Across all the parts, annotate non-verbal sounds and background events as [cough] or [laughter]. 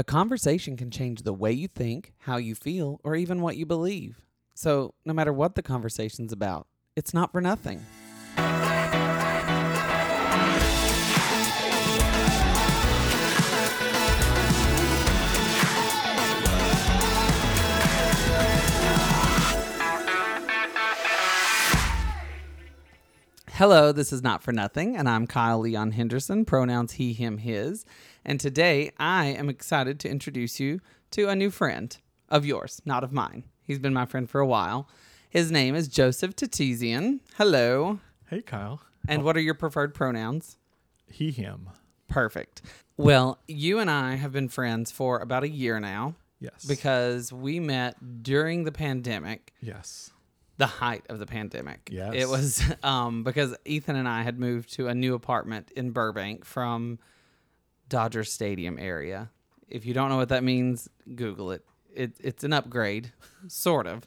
A conversation can change the way you think, how you feel, or even what you believe. So, no matter what the conversation's about, it's not for nothing. Hello, this is Not For Nothing, and I'm Kyle Leon Henderson, pronouns he, him, his. And today I am excited to introduce you to a new friend of yours, not of mine. He's been my friend for a while. His name is Joseph Tatizian. Hello. Hey, Kyle. And what are your preferred pronouns? He, him. Perfect. Well, you and I have been friends for about a year now Yes. because we met during the pandemic yes. the height of the pandemic. Yes. It was [laughs] um, because Ethan and I had moved to a new apartment in Burbank from Dodger Stadium area. If you don't know what that means, Google it. it it's an upgrade, [laughs] sort of.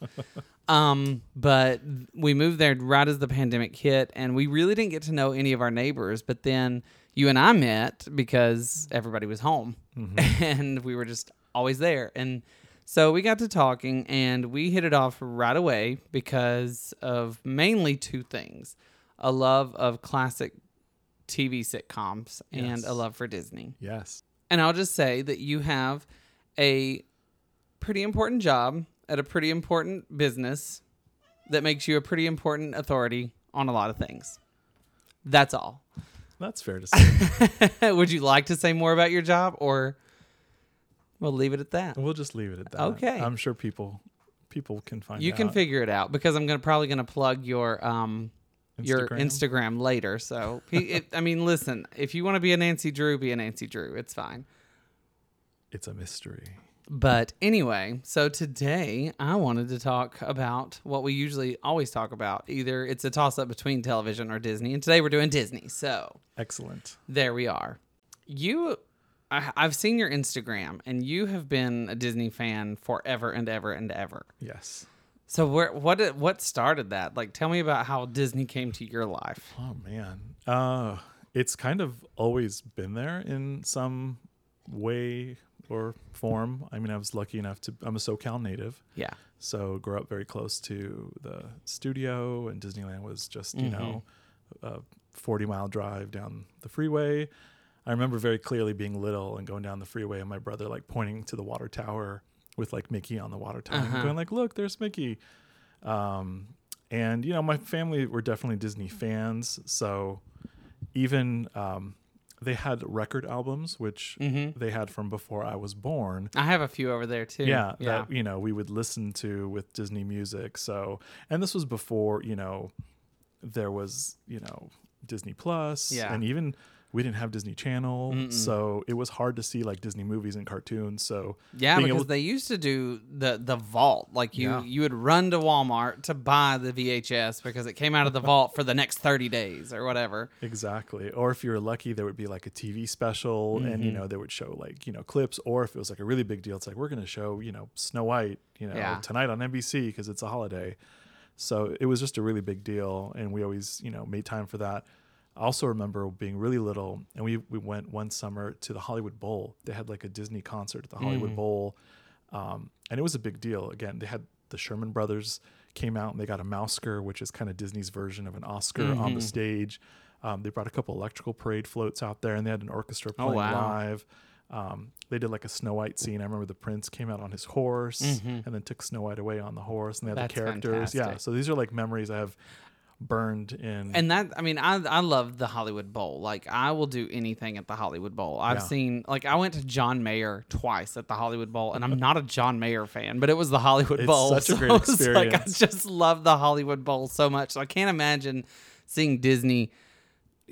um, but we moved there right as the pandemic hit, and we really didn't get to know any of our neighbors. But then you and I met because everybody was home, [laughs] and we were just always there. And so we got to talking and we hit it off right away because of mainly two things a love of classic TV sitcoms and a love for Disney. Yes. And I'll just say that you have a pretty important job at a pretty important business that makes you a pretty important authority on a lot of things. That's all. That's fair to say. [laughs] Would you like to say more about your job or we'll leave it at that? we'll just leave it at that. Okay. I'm sure people people can find You can figure it out because I'm gonna probably gonna plug your um your Instagram? Later. So it, I mean, listen, if you want to be a Nancy Drew, be a Nancy Drew. It's fine. It's a mystery. But anyway, so today I wanted to talk about what we usually always talk about. Either it's a toss up between television or Disney, and today we're doing Disney. So Excellent. there we are. You, I, I've seen your Instagram, and you have been a Disney fan forever and ever and ever. Yes. So where what did- what started that? Like tell me about how Disney came to your life. Oh man. Uh it's kind of always been there in some way or form. I mean, I was lucky enough to I'm a SoCal native. Yeah. So grew up very close to the studio, and Disneyland was just you know a forty mile drive down the freeway. I remember very clearly being little and going down the freeway, and my brother like pointing to the water tower with like Mickey on the water tower, Uh-huh. going like, "Look, there's Mickey." Um, and you know, my family were definitely Disney fans, so even um, they had record albums, which Mhm. they had from before I was born I have a few over there too. yeah, Yeah. that you know we would listen to with Disney music. So, and this was before you know there was you know Disney Plus, Yeah. and even we didn't have Disney Channel, Mm-mm. so it was hard to see like Disney movies and cartoons. So yeah, because able- they used to do the the vault. Like you Yeah. you would run to Walmart to buy the VHS because it came out of the vault for the next 30 days or whatever. exactly, or if you were lucky, there would be like a TV special, and you Mhm. know they would show like you know clips, or if it was like a really big deal, it's like we're going to show you know Snow White, you know Yeah. tonight on NBC because it's a holiday. So it was just a really big deal, and we always, you know, made time for that. I also remember being really little, and we we went one summer to the Hollywood Bowl. They had like a Disney concert at the Hollywood Mm. Bowl, um, and it was a big deal. Again, they had the Sherman Brothers came out, and they got a Mousecar, which is kind of Disney's version of an Oscar on Mhm. the stage. Um, they brought a couple electrical parade floats out there, and they had an orchestra Oh, playing wow. live. Um, they did like a Snow White scene. I remember the prince came out on his horse Mhm. and then took Snow White away on the horse, and they had That's the characters. Yeah, so these are like memories I have burned in. And that I mean I I love the Hollywood Bowl. Like I will do anything at the Hollywood Bowl. I've Yeah. seen like I went to John Mayer twice at the Hollywood Bowl and I'm not a John Mayer fan, but it was the Hollywood It's Bowl. such a [laughs] so great it's Like I just love the Hollywood Bowl so much. So I can't imagine seeing Disney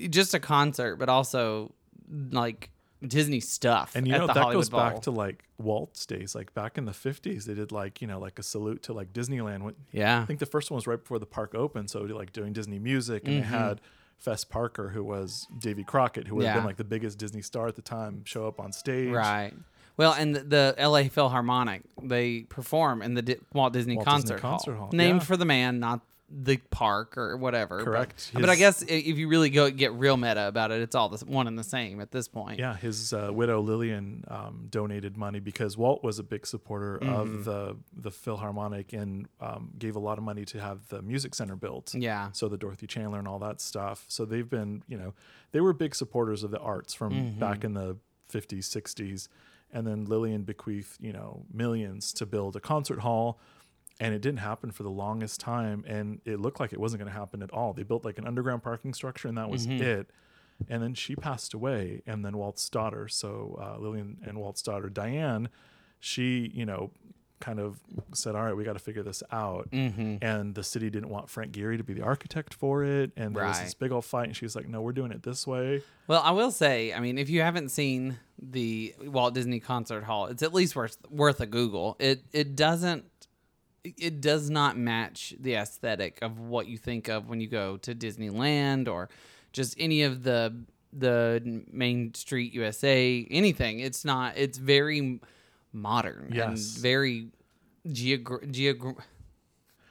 just a concert, but also like Disney stuff and you know that Hollywood goes Bowl. back to like Walt's days. Like back in the fifties, they did like you know like a salute to like Disneyland. When, yeah. I think the first one was right before the park opened, so like doing Disney music, and Mhm. they had Fess Parker, who was Davy Crockett, who would have been like the biggest Disney star at the time, show up on stage. Right. Well, and the, the L.A. Philharmonic they perform in the Di- Walt Disney Walt Disney Concert, Concert Hall, Hall, named yeah. for the man, not the park or whatever. but- Correct. But, I guess if you really go get real meta about it, it's all the one and the same at this point. Yeah, his uh, widow Lillian um, donated money because Walt was a big supporter Mm-hmm. of the the Philharmonic and um, gave a lot of money to have the music center built. Yeah. So the Dorothy Chandler and all that stuff. So they've been, you know, they were big supporters of the arts from Mm-hmm. back in the 50s, 60s. And then Lillian bequeathed, you know, millions to build a concert hall. And it didn't happen for the longest time. And it looked like it wasn't going to happen at all. They built like an underground parking structure and that was Mm-hmm. it. And then she passed away. And then Walt's daughter, so uh, Lillian and Walt's daughter, Diane, she, you know, kind of said, "All right, we got to figure this out." Mm-hmm. And the city didn't want Frank Gehry to be the architect for it, and there was this big old fight. And she was like, "No, we're doing it this way." Well, I will say, I mean, if you haven't seen the Walt Disney Concert Hall, it's at least worth worth a Google. It it doesn't it does not match the aesthetic of what you think of when you go to Disneyland or just any of the the Main Street USA anything. It's not. It's very modern and Yes. very geogra- geogra-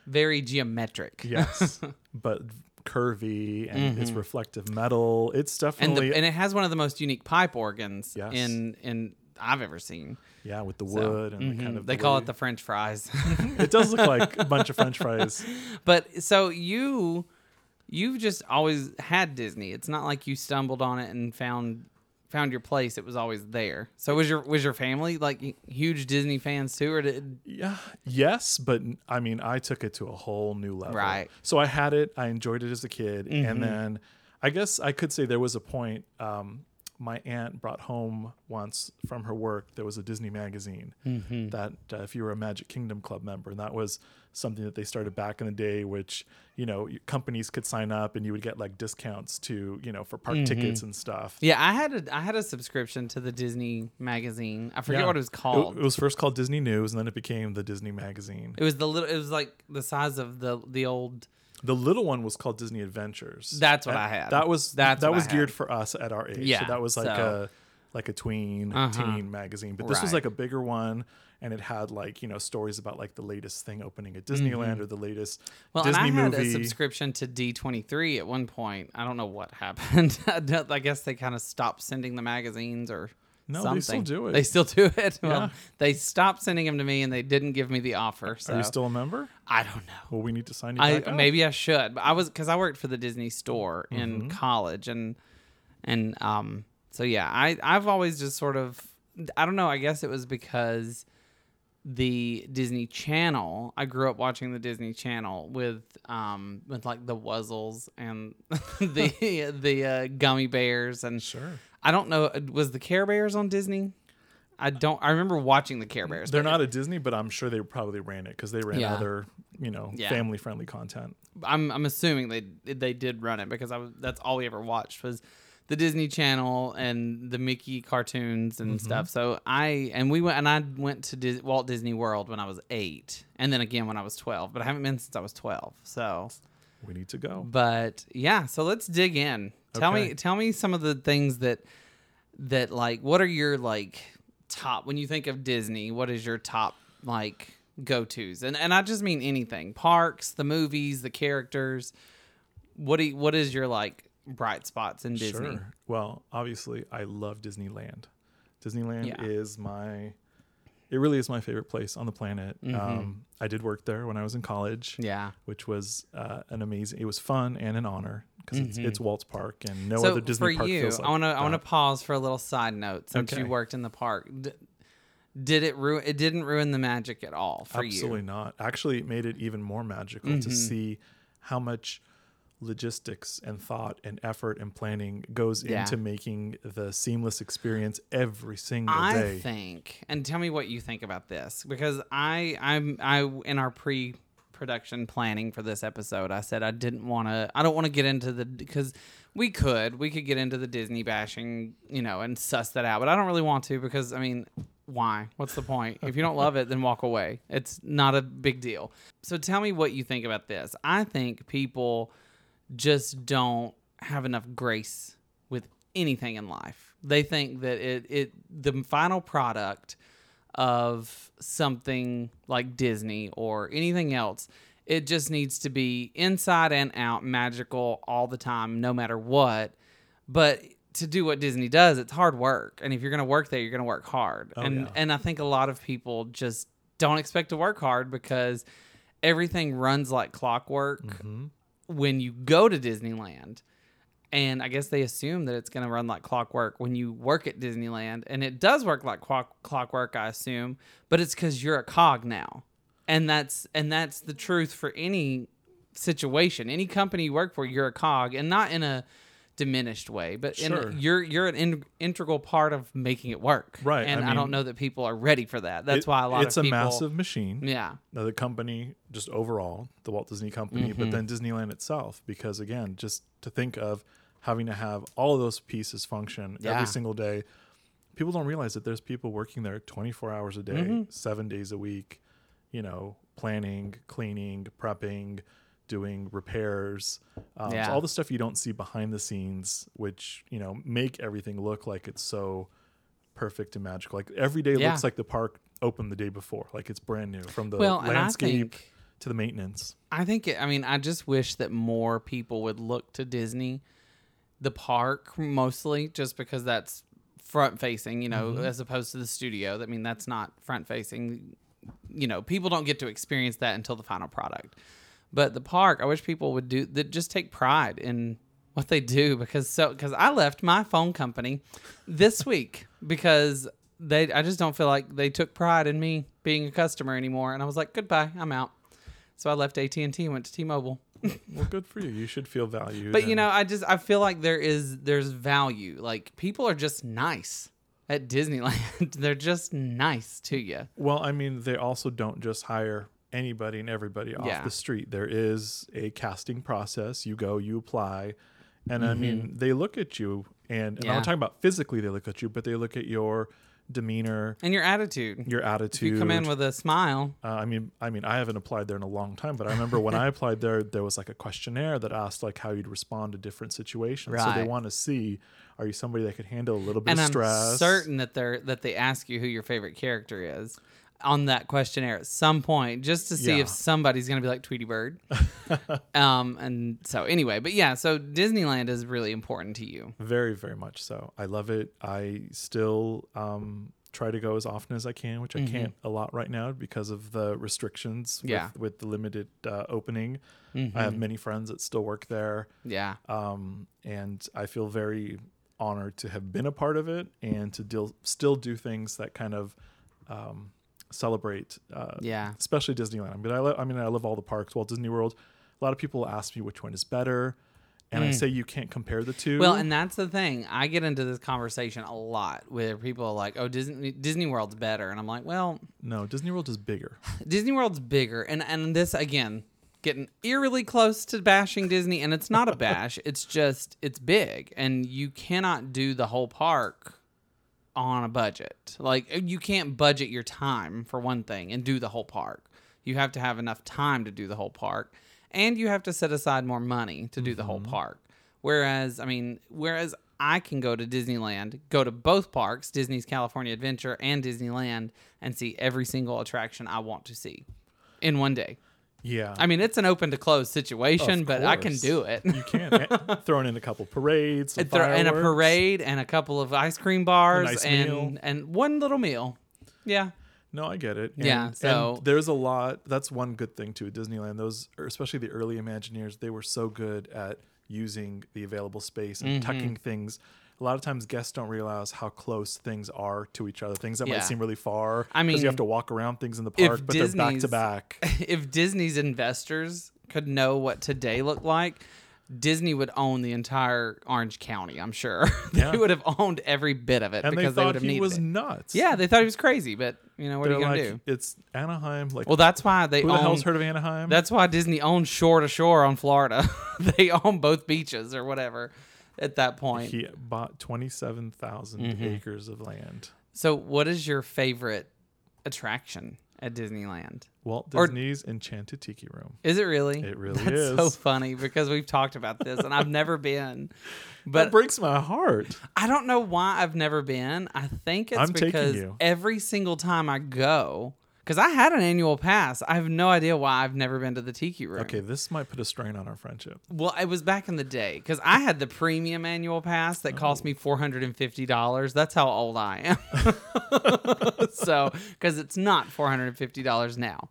very geometric. Yes, [laughs] but curvy and it's reflective metal. It's Mm-hmm. and definitely the, and it has one of the most unique pipe organs Yes. in in I've ever seen. yeah with the So, wood and the kind of they the call way- it the French fries. [laughs] it does look like [laughs] a bunch of French fries. but so you you've just always had Disney. It's not like you stumbled on it and found found your place. It was always there. So was your was your family like huge Disney fans too, or did Yeah, yes, but I mean, I took it to a whole new level. Right. So I had it. I enjoyed it as a kid, Mm-hmm. and then I guess I could say there was a point. Um, my aunt brought home once from her work. There was a Disney magazine Mm-hmm. that, uh, if you were a Magic Kingdom Club member, and that was something that they started back in the day, which you know companies could sign up and you would get like discounts to you know for park Mm-hmm. tickets and stuff. yeah, I had a I had a subscription to the Disney magazine. I forget Yeah. what it was called. It, it was first called Disney News, and then it became the Disney Magazine. It was the little. It was like the size of the the old. The little one was called Disney Adventures. That's what That- I had. That was That's that was geared for us at our age. Yeah, so that was like so- a like a tween Uh-huh. teen magazine. But this was like a bigger one, and it had like you know stories about like the latest thing opening at Disneyland or the latest Mm-hmm. Well, Disney and I had movie. a subscription to D23 at one point. I don't know what happened. [laughs] I guess they kind of stopped sending the magazines or No, something. they still do it. They still do it. Well, they stopped sending them to me, and they didn't give me the offer. So Are you still a member? I don't know. Well, we need to sign you I maybe I should. But I was because I worked for the Disney store Mm-hmm. in college, and and um. So yeah, I I've always just sort of I don't know. I guess it was because the Disney Channel. I grew up watching the Disney Channel with um with like the Wuzzles and [laughs] the the uh, gummy bears and Sure. I don't know was the Care Bears on Disney. I don't. I remember watching the Care Bears. They're not a Disney, but I'm sure they probably ran it because they ran Yeah. other, you know, Yeah. family friendly content. I'm I'm assuming they they did run it because I was that's all we ever watched was the Disney Channel and the Mickey cartoons and Mm-hmm. stuff. So I and we went and I went to Dis- Walt Disney World when I was eight, and then again when I was twelve. But I haven't been since I was twelve. So, We need to go. but yeah. So let's dig in. Tell me tell me some of the things that that like what are your like top when you think of Disney? What is your top like go tos? And and I just mean anything parks, the movies, the characters. What do you, what is your like bright spots in Disney? Sure. Well, obviously, I love Disneyland. Disneyland Yeah. is my. It really is my favorite place on the planet. Mm-hmm. Um, I did work there when I was in college, Yeah. which was uh, an amazing. It was fun and an honor because it's, it's Walt's Park and no other Mm-hmm. Disney for park you, feels like I want to I want to pause for a little side note since you worked in the park. D- did it ruin? It didn't ruin the magic at all for Absolutely you. Absolutely not. Actually, it made it even more magical Mm-hmm. to see how much logistics and thought and effort and planning goes Yeah. into making the seamless experience every single I day. I think, and tell me what you think about this, because I, I'm, I in our pre-production planning for this episode, I said I didn't want to, I don't want to get into the because we could, we could get into the Disney bashing, you know, and suss that out, but I don't really want to because I mean, why? What's the point? If you don't love it, then walk away. It's not a big deal. So tell me what you think about this. I think people just don't have enough grace with anything in life. They think that it it the final product of something like Disney or anything else It just needs to be inside and out, magical all the time, no matter what. But to do what Disney does, it's hard work. And if you're going to work there, you're going to work hard. Oh, and yeah. and I think a lot of people just don't expect to work hard because everything runs like clockwork mm-hmm. When you go to Disneyland. And I guess they assume that it's going to run like clockwork when you work at Disneyland. And it does work like clock- clockwork, I assume, but it's because you're a cog now. And that's and that's the truth for any situation. Any company you work for, you're a cog, and not in a diminished way, but Sure. a, you're you're an in, integral part of making it work. Right, And I I, don't know that people are ready for that. That's It- why a lot of it's of a people. massive machine. Yeah. The company, just overall, the Walt Disney Company, Mm-hmm. but then Disneyland itself, because again, just to think of having to have all of those pieces function Yeah. every single day, people don't realize that there's people working there 24 hours a day, Mm-hmm. seven days a week, you know, planning, cleaning, prepping, doing repairs, um, so all the stuff you don't see behind the scenes, which you know make everything look like it's so perfect and magical. Like every day Yeah. looks like the park opened the day before, like it's brand new from the Well, landscape think to the maintenance. I think it, I mean I just wish that more people would look to Disney, the park mostly, just because that's front facing, you know, Mm-hmm. as opposed to the studio. I mean that's not front facing. You know, people don't get to experience that until the final product. But the park, I wish people would do that. Just take pride in what they do because so because I left my phone company this [laughs] week because they I just don't feel like they took pride in me being a customer anymore, and I was like goodbye, I'm out. So I left AT and T, went to T-Mobile. [laughs] Well, good for you. You should feel valued. But you know, I just I feel like there is there's value. Like people are just nice at Disneyland. [laughs] They're just nice to you. well, I mean, they also don't just hire anybody and everybody off Yeah. the street. There is a casting process. You go, you apply, and I mean, they look at you, and, and I'm Mm-hmm. Not talking about physically. They look at you, but they look at your demeanor, And your attitude. your If attitude. you come in with a smile, Uh, I mean, I mean, I haven't applied there in a long time, but I remember when I [laughs] applied there, there was like a questionnaire that asked like how you'd respond to different situations. So they want to see, are you somebody that could handle a little bit and of I'm stress? certain that they're that they ask you who your favorite character is on that questionnaire at some point, just to see Yeah. if somebody's gonna be like Tweety Bird. [laughs] um, and so anyway, but yeah, so Disneyland is really important to you. Very, very much so. I love it. I still um, try to go as often as I can, which I can't a lot right now because of the restrictions with, Mm-hmm. Yeah. with the limited uh, opening. Mm-hmm. I have many friends that still work there. Yeah. um, and I feel very honored to have been a part of it and to deal, still do things that kind of um, celebrate, uh, Yeah. especially Disneyland. I mean, I, lo- I mean, I love all the parks. Walt Disney World. A lot of people ask me which one is better, and I say you can't compare the two. Mm. Well, and that's the thing. I get into this conversation a lot where people are like, "Oh, Disney Disney World's better," and I'm like, "Well, no, Disney World is bigger. [sighs] Disney World's bigger." And and this again, getting eerily close to bashing Disney, and it's not a bash. [laughs] it's just it's big, and you cannot do the whole park on a budget. Like uh, you can't budget your time for one thing and do the whole park. You have to have enough time to do the whole park, and you have to set aside more money to do the whole mm-hmm. park. Whereas, I mean, whereas I can go to Disneyland, go to both parks, Disney's California Adventure and Disneyland, and see every single attraction I want to see in one day. Yeah, I mean, it's an open to close situation, Of but I can do it. you can [laughs] Eh, throwing in a couple parades, And throw- and a parade and a couple of ice cream bars nice and meal. and one little meal. Yeah. No, I get it. And, Yeah, and so- there's a lot. That's one good thing too. at Disneyland, those, especially the early Imagineers, they were so good at using the available space and Mm-hmm. tucking things. A lot of times, guests don't realize how close things are to each other. Things that Yeah. might seem really far. I mean, you have to walk around things in the park, but they're back to back. [laughs] if Disney's investors could know what today looked like, Disney would own the entire Orange County, I'm sure. [laughs] they would have owned every bit of it And because they, would have he was it. nuts. Yeah, they thought he was crazy, but you know what they're are you gonna like, do? it's Anaheim. Like, Well, that's why they who the hell's heard of Anaheim? That's why Disney owns shore to shore on Florida. [laughs] they own both beaches or whatever at that point. he bought twenty-seven Mm-hmm. acres of land. So, what is your favorite attraction at Disneyland? Walt Or- Disney's Enchanted Tiki Room. Is it really? It really is. So funny because we've talked about this and I've never been. [laughs] That But breaks my heart. I don't know why I've never been. I think it's I'm because every single time I go, Because I had an annual pass. I have no idea why I've never been to the Tiki Room. Okay, this might put a strain on our friendship. Well, it was back in the day because I had the premium annual pass that cost me four hundred and fifty dollars. That's how old I am. [laughs] so, because it's not four hundred and fifty dollars now.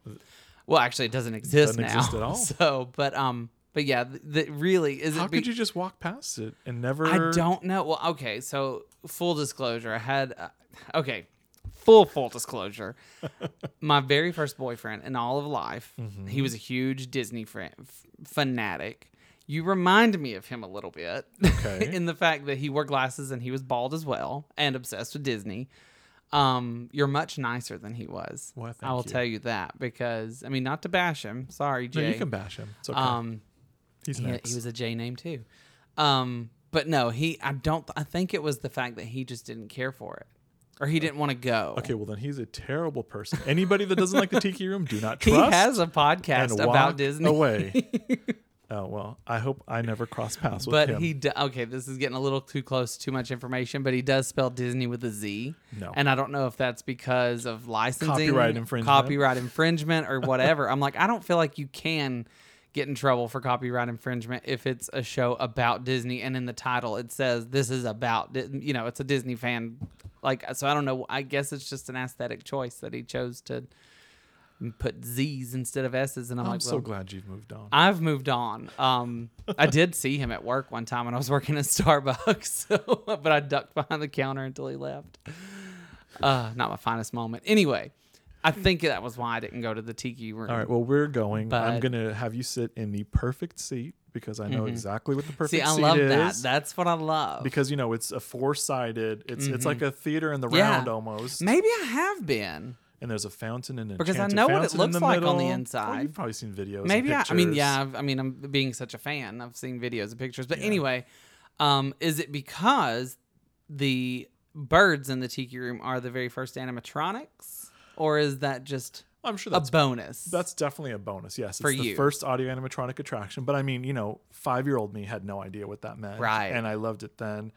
Well, actually, it doesn't exist Doesn't now. exist at all. [laughs] So, but um, but yeah, the really is How it? be- could you just walk past it and never? I don't know. Well, okay. So full disclosure, I had uh, okay, full full disclosure. [laughs] My very first boyfriend in all of life, Mm-hmm. he was a huge Disney fan, f- fanatic. You remind me of him a little bit Okay. [laughs] in the fact that he wore glasses and he was bald as well and obsessed with Disney. Um, you're much nicer than he was. Well, I will you. tell you that because I mean, not to bash him. Sorry, No, Jay. you can bash him. It's okay. um, He's he, next. he was a J name too. Um, but no, he. I don't. I think it was the fact that he just didn't care for it, or he didn't want to go. okay, well then he's a terrible person. Anybody that doesn't like the Tiki Room, do not [laughs] trust. He has a podcast and about Disney. away. [laughs] oh well, I hope I never cross paths with But him. he do, okay. This is getting a little too close, too much information. But he does spell Disney with a Z. No. and I don't know if that's because of licensing, Copyright infringement. copyright infringement, or whatever. I'm like, I don't feel like you can get in trouble for copyright infringement if it's a show about Disney, and in the title it says this is about, you know, it's a Disney fan. Like, so I don't know. I guess it's just an aesthetic choice that he chose to put Z's instead of S's, and I'm, I'm like, so well, glad you've moved on. I've moved on. Um, I did see him at work one time when I was working at [laughs] Starbucks, [laughs] so, but I ducked behind the counter until he left. Uh, not my finest moment. Anyway, I think that was why I didn't go to the tiki room. All right, well we're going. I'm Mm-hmm. gonna have you sit in the perfect seat because I know exactly what the perfect seat is. see, I seat love is. that. That's what I love. because you know it's a four-sided. It's it's like a theater in the Mm-hmm. Yeah. round almost. Maybe I have been. and there's a fountain and Because I know what it looks like on the inside. Oh, you've probably seen videos. and Maybe I, I mean, yeah. I've, I mean, I'm being such a fan. I've seen videos and pictures. But anyway, um, is it because the birds in the tiki room are the very first animatronics, or is that just I'm sure that's a bonus? That's definitely a bonus. Yes, it's For the you. first audio animatronic attraction. But I mean, you know, five year old me had no idea what that meant, Right. And I loved it then.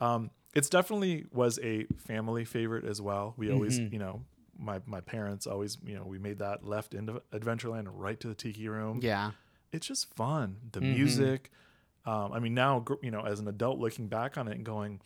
Um, it's definitely was a family favorite as well. We always, Mm-hmm. you know, my my parents always, you know, we made that left into Adventureland right to the Tiki Room. yeah. It's just fun. The Mm-hmm. music. Um, I mean, now gr- you know, as an adult looking back on it and going,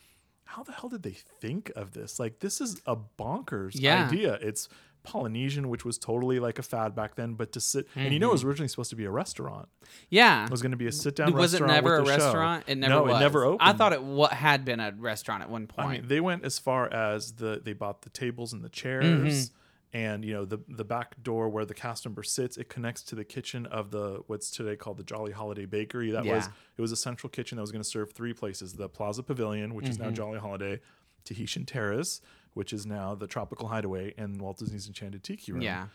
how the hell did they think of this? Like, this is a bonkers Yeah. idea. It's Polynesian, which was totally like a fad back then, but to sit and you know it was originally supposed to be a restaurant. Yeah. It was going to be a sit down. was it restaurant never a the show. restaurant? It never no, was. it never opened. I thought it wa had been a restaurant at one point. I mean, they went as far as the they bought the tables and the chairs, Mm-hmm. And you know the the back door where the cast member sits. It connects to the kitchen of the what's today called the Jolly Holiday Bakery. That was it was a central kitchen that was going to serve three places: the Plaza Pavilion, which is Mm-hmm. now Jolly Holiday, Tahitian Terrace, which is now the Tropical Hideaway, and Walt Disney's Enchanted Tiki Room. yeah.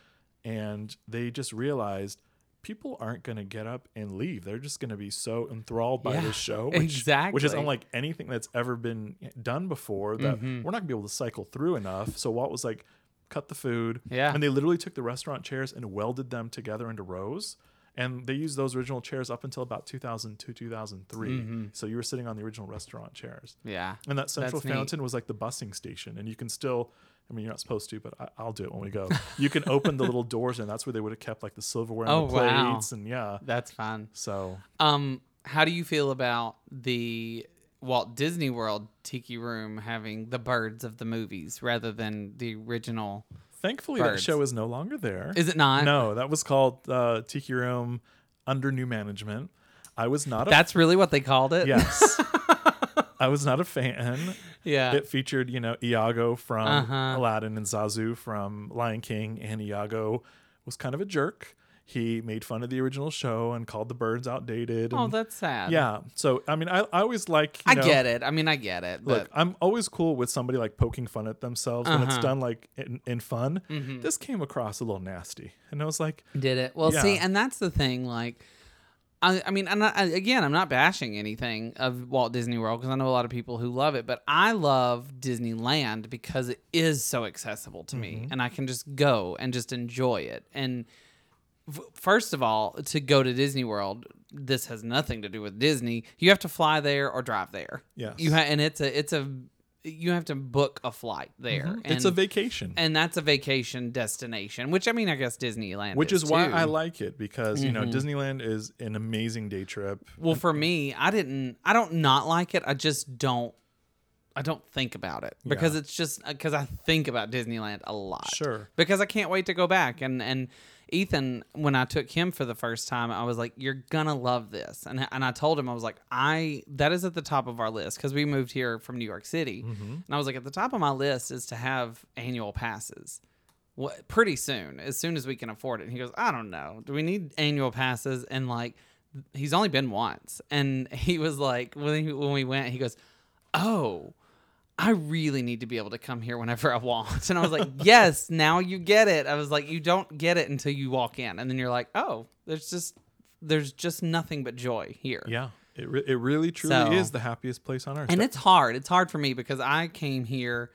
and they just realized. People aren't going to get up and leave. They're just going to be so enthralled by Yeah, this show, which, which is unlike anything that's ever been done before that Mm-hmm. we're not gonna be able to cycle through enough. So Walt was like, cut the food. Yeah. And they literally took the restaurant chairs and welded them together into rows. And they used those original chairs up until about 2002, 2003. Mm-hmm. So you were sitting on the original restaurant chairs. Yeah. And that central That's neat. fountain was like the busing station. And you can still, I mean, you're not supposed to, but I, I'll do it when we go. You can [laughs] open the little doors, and that's where they would have kept like the silverware and Oh, the wow. plates. And yeah. That's fun. So Um, how do you feel about the Walt Disney World Tiki Room having the birds of the movies rather than the original? thankfully, Birds. that show is no longer there. Is it not? No, that was called uh, Tiki Room under new management. I was not a That's really what they called it. yes. [laughs] I was not a fan. Yeah. It featured, you know, Iago from Uh-huh. Aladdin and Zazu from Lion King, and Iago was kind of a jerk. He made fun of the original show and called the birds outdated. oh, that's sad. yeah. So I mean, I, I always like. You I know, get it. I mean, I get it. But Look, I'm always cool with somebody like poking fun at themselves when it's Uh-huh. done like in, in fun. Mm-hmm. This came across a little nasty, and I was like, Did it? Well, see, and that's the thing. Like, I, I mean, I'm not, I, again, I'm not bashing anything of Walt Disney World because I know a lot of people who love it, but I love Disneyland because it is so accessible to me, and I can just go and just enjoy it. And first of all, to go to Disney World, this has nothing to do with Disney. You have to fly there or drive there. Yes. You ha- and it's a it's a you have to book a flight there. Mm-hmm. it's a vacation. and that's a vacation destination, which I mean, I guess Disneyland, which is why too. I like it because you know Mhm. Disneyland is an amazing day trip. Well, for me, I didn't. I don't not like it. I just don't. I don't think about it because Yeah. it's just because I think about Disneyland a lot. Sure. Because I can't wait to go back and and Ethan, when I took him for the first time, I was like, "You're gonna love this," and and I told him I was like, "I that is at the top of our list because we moved here from New York City, Mm-hmm. and I was like, at the top of my list is to have annual passes." What pretty soon, as soon as we can afford it. And he goes, I don't know. Do we need annual passes? And like, he's only been once, and he was like, when he, when we went, he goes, "Oh, I really need to be able to come here whenever I want." And I was like, "Yes, now you get it." I was like, "You don't get it until you walk in, and then you're like, oh, there's just there's just nothing but joy here." Yeah, it re- it really truly So- is the happiest place on earth. And it's hard. It's hard for me because I came here.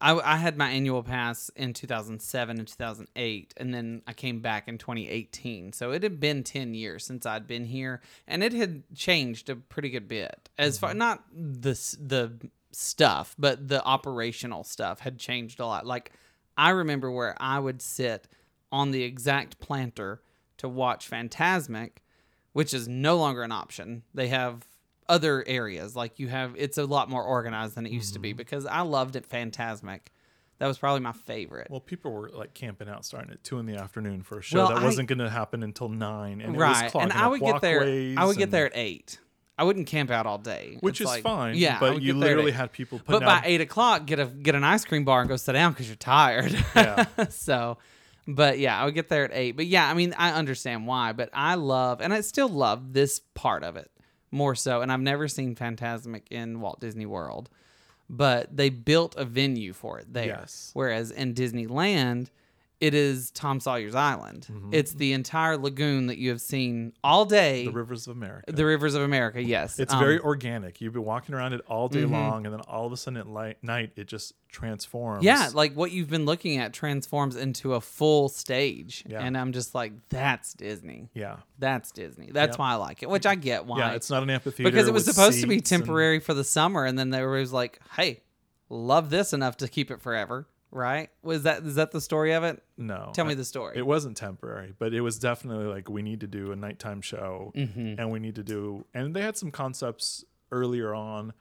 I, I had my annual pass in 2007 and 2008, and then I came back in 2018. So it had been 10 years since I'd been here, and it had changed a pretty good bit. As far mm-hmm. not the the stuff, but the operational stuff had changed a lot. Like I remember where I would sit on the exact planter to watch Fantasmic, which is no longer an option. They have other areas like you have it's a lot more organized than it used to Mm-hmm. be because I loved it Fantasmic. That was probably my favorite. well, people were like camping out starting at two in the afternoon for a show Well, that I- wasn't going to happen until nine, and it was right. And I would get there I would get there at 8. I wouldn't camp out all day. which It's is like- fine. Yeah, but you get there at literally had people But by out. eight o'clock, get a get an ice cream bar and go sit down because you're tired. [laughs] Yeah. [laughs] so, but yeah, I would get there at eight. But yeah, I mean, I understand why. But I love, and I still love this part of it more so. And I've never seen Fantasmic in Walt Disney World, but they built a venue for it there. Yes. Whereas in Disneyland, it is Tom Sawyer's Island. It's the entire lagoon that you have seen all day. Mm-hmm. the rivers of America. The rivers of America, yes. it's Um, very organic. You've been walking around it all day Mhm. long, and then all of a sudden at light, night, it just transforms. Yeah, like what you've been looking at transforms into a full stage. Yeah. And I'm just like, that's Disney. yeah, That's Disney. That's Yep. why I like it, which I get why. yeah. It's not an amphitheater because it was supposed to be seats and- temporary for the summer, and then they were was like, hey, love this enough to keep it forever, right? Was that is that the story of it? no, Tell me I- the story. It wasn't temporary, but it was definitely like we need to do a nighttime show, Mhm. and we need to do. And they had some concepts earlier on,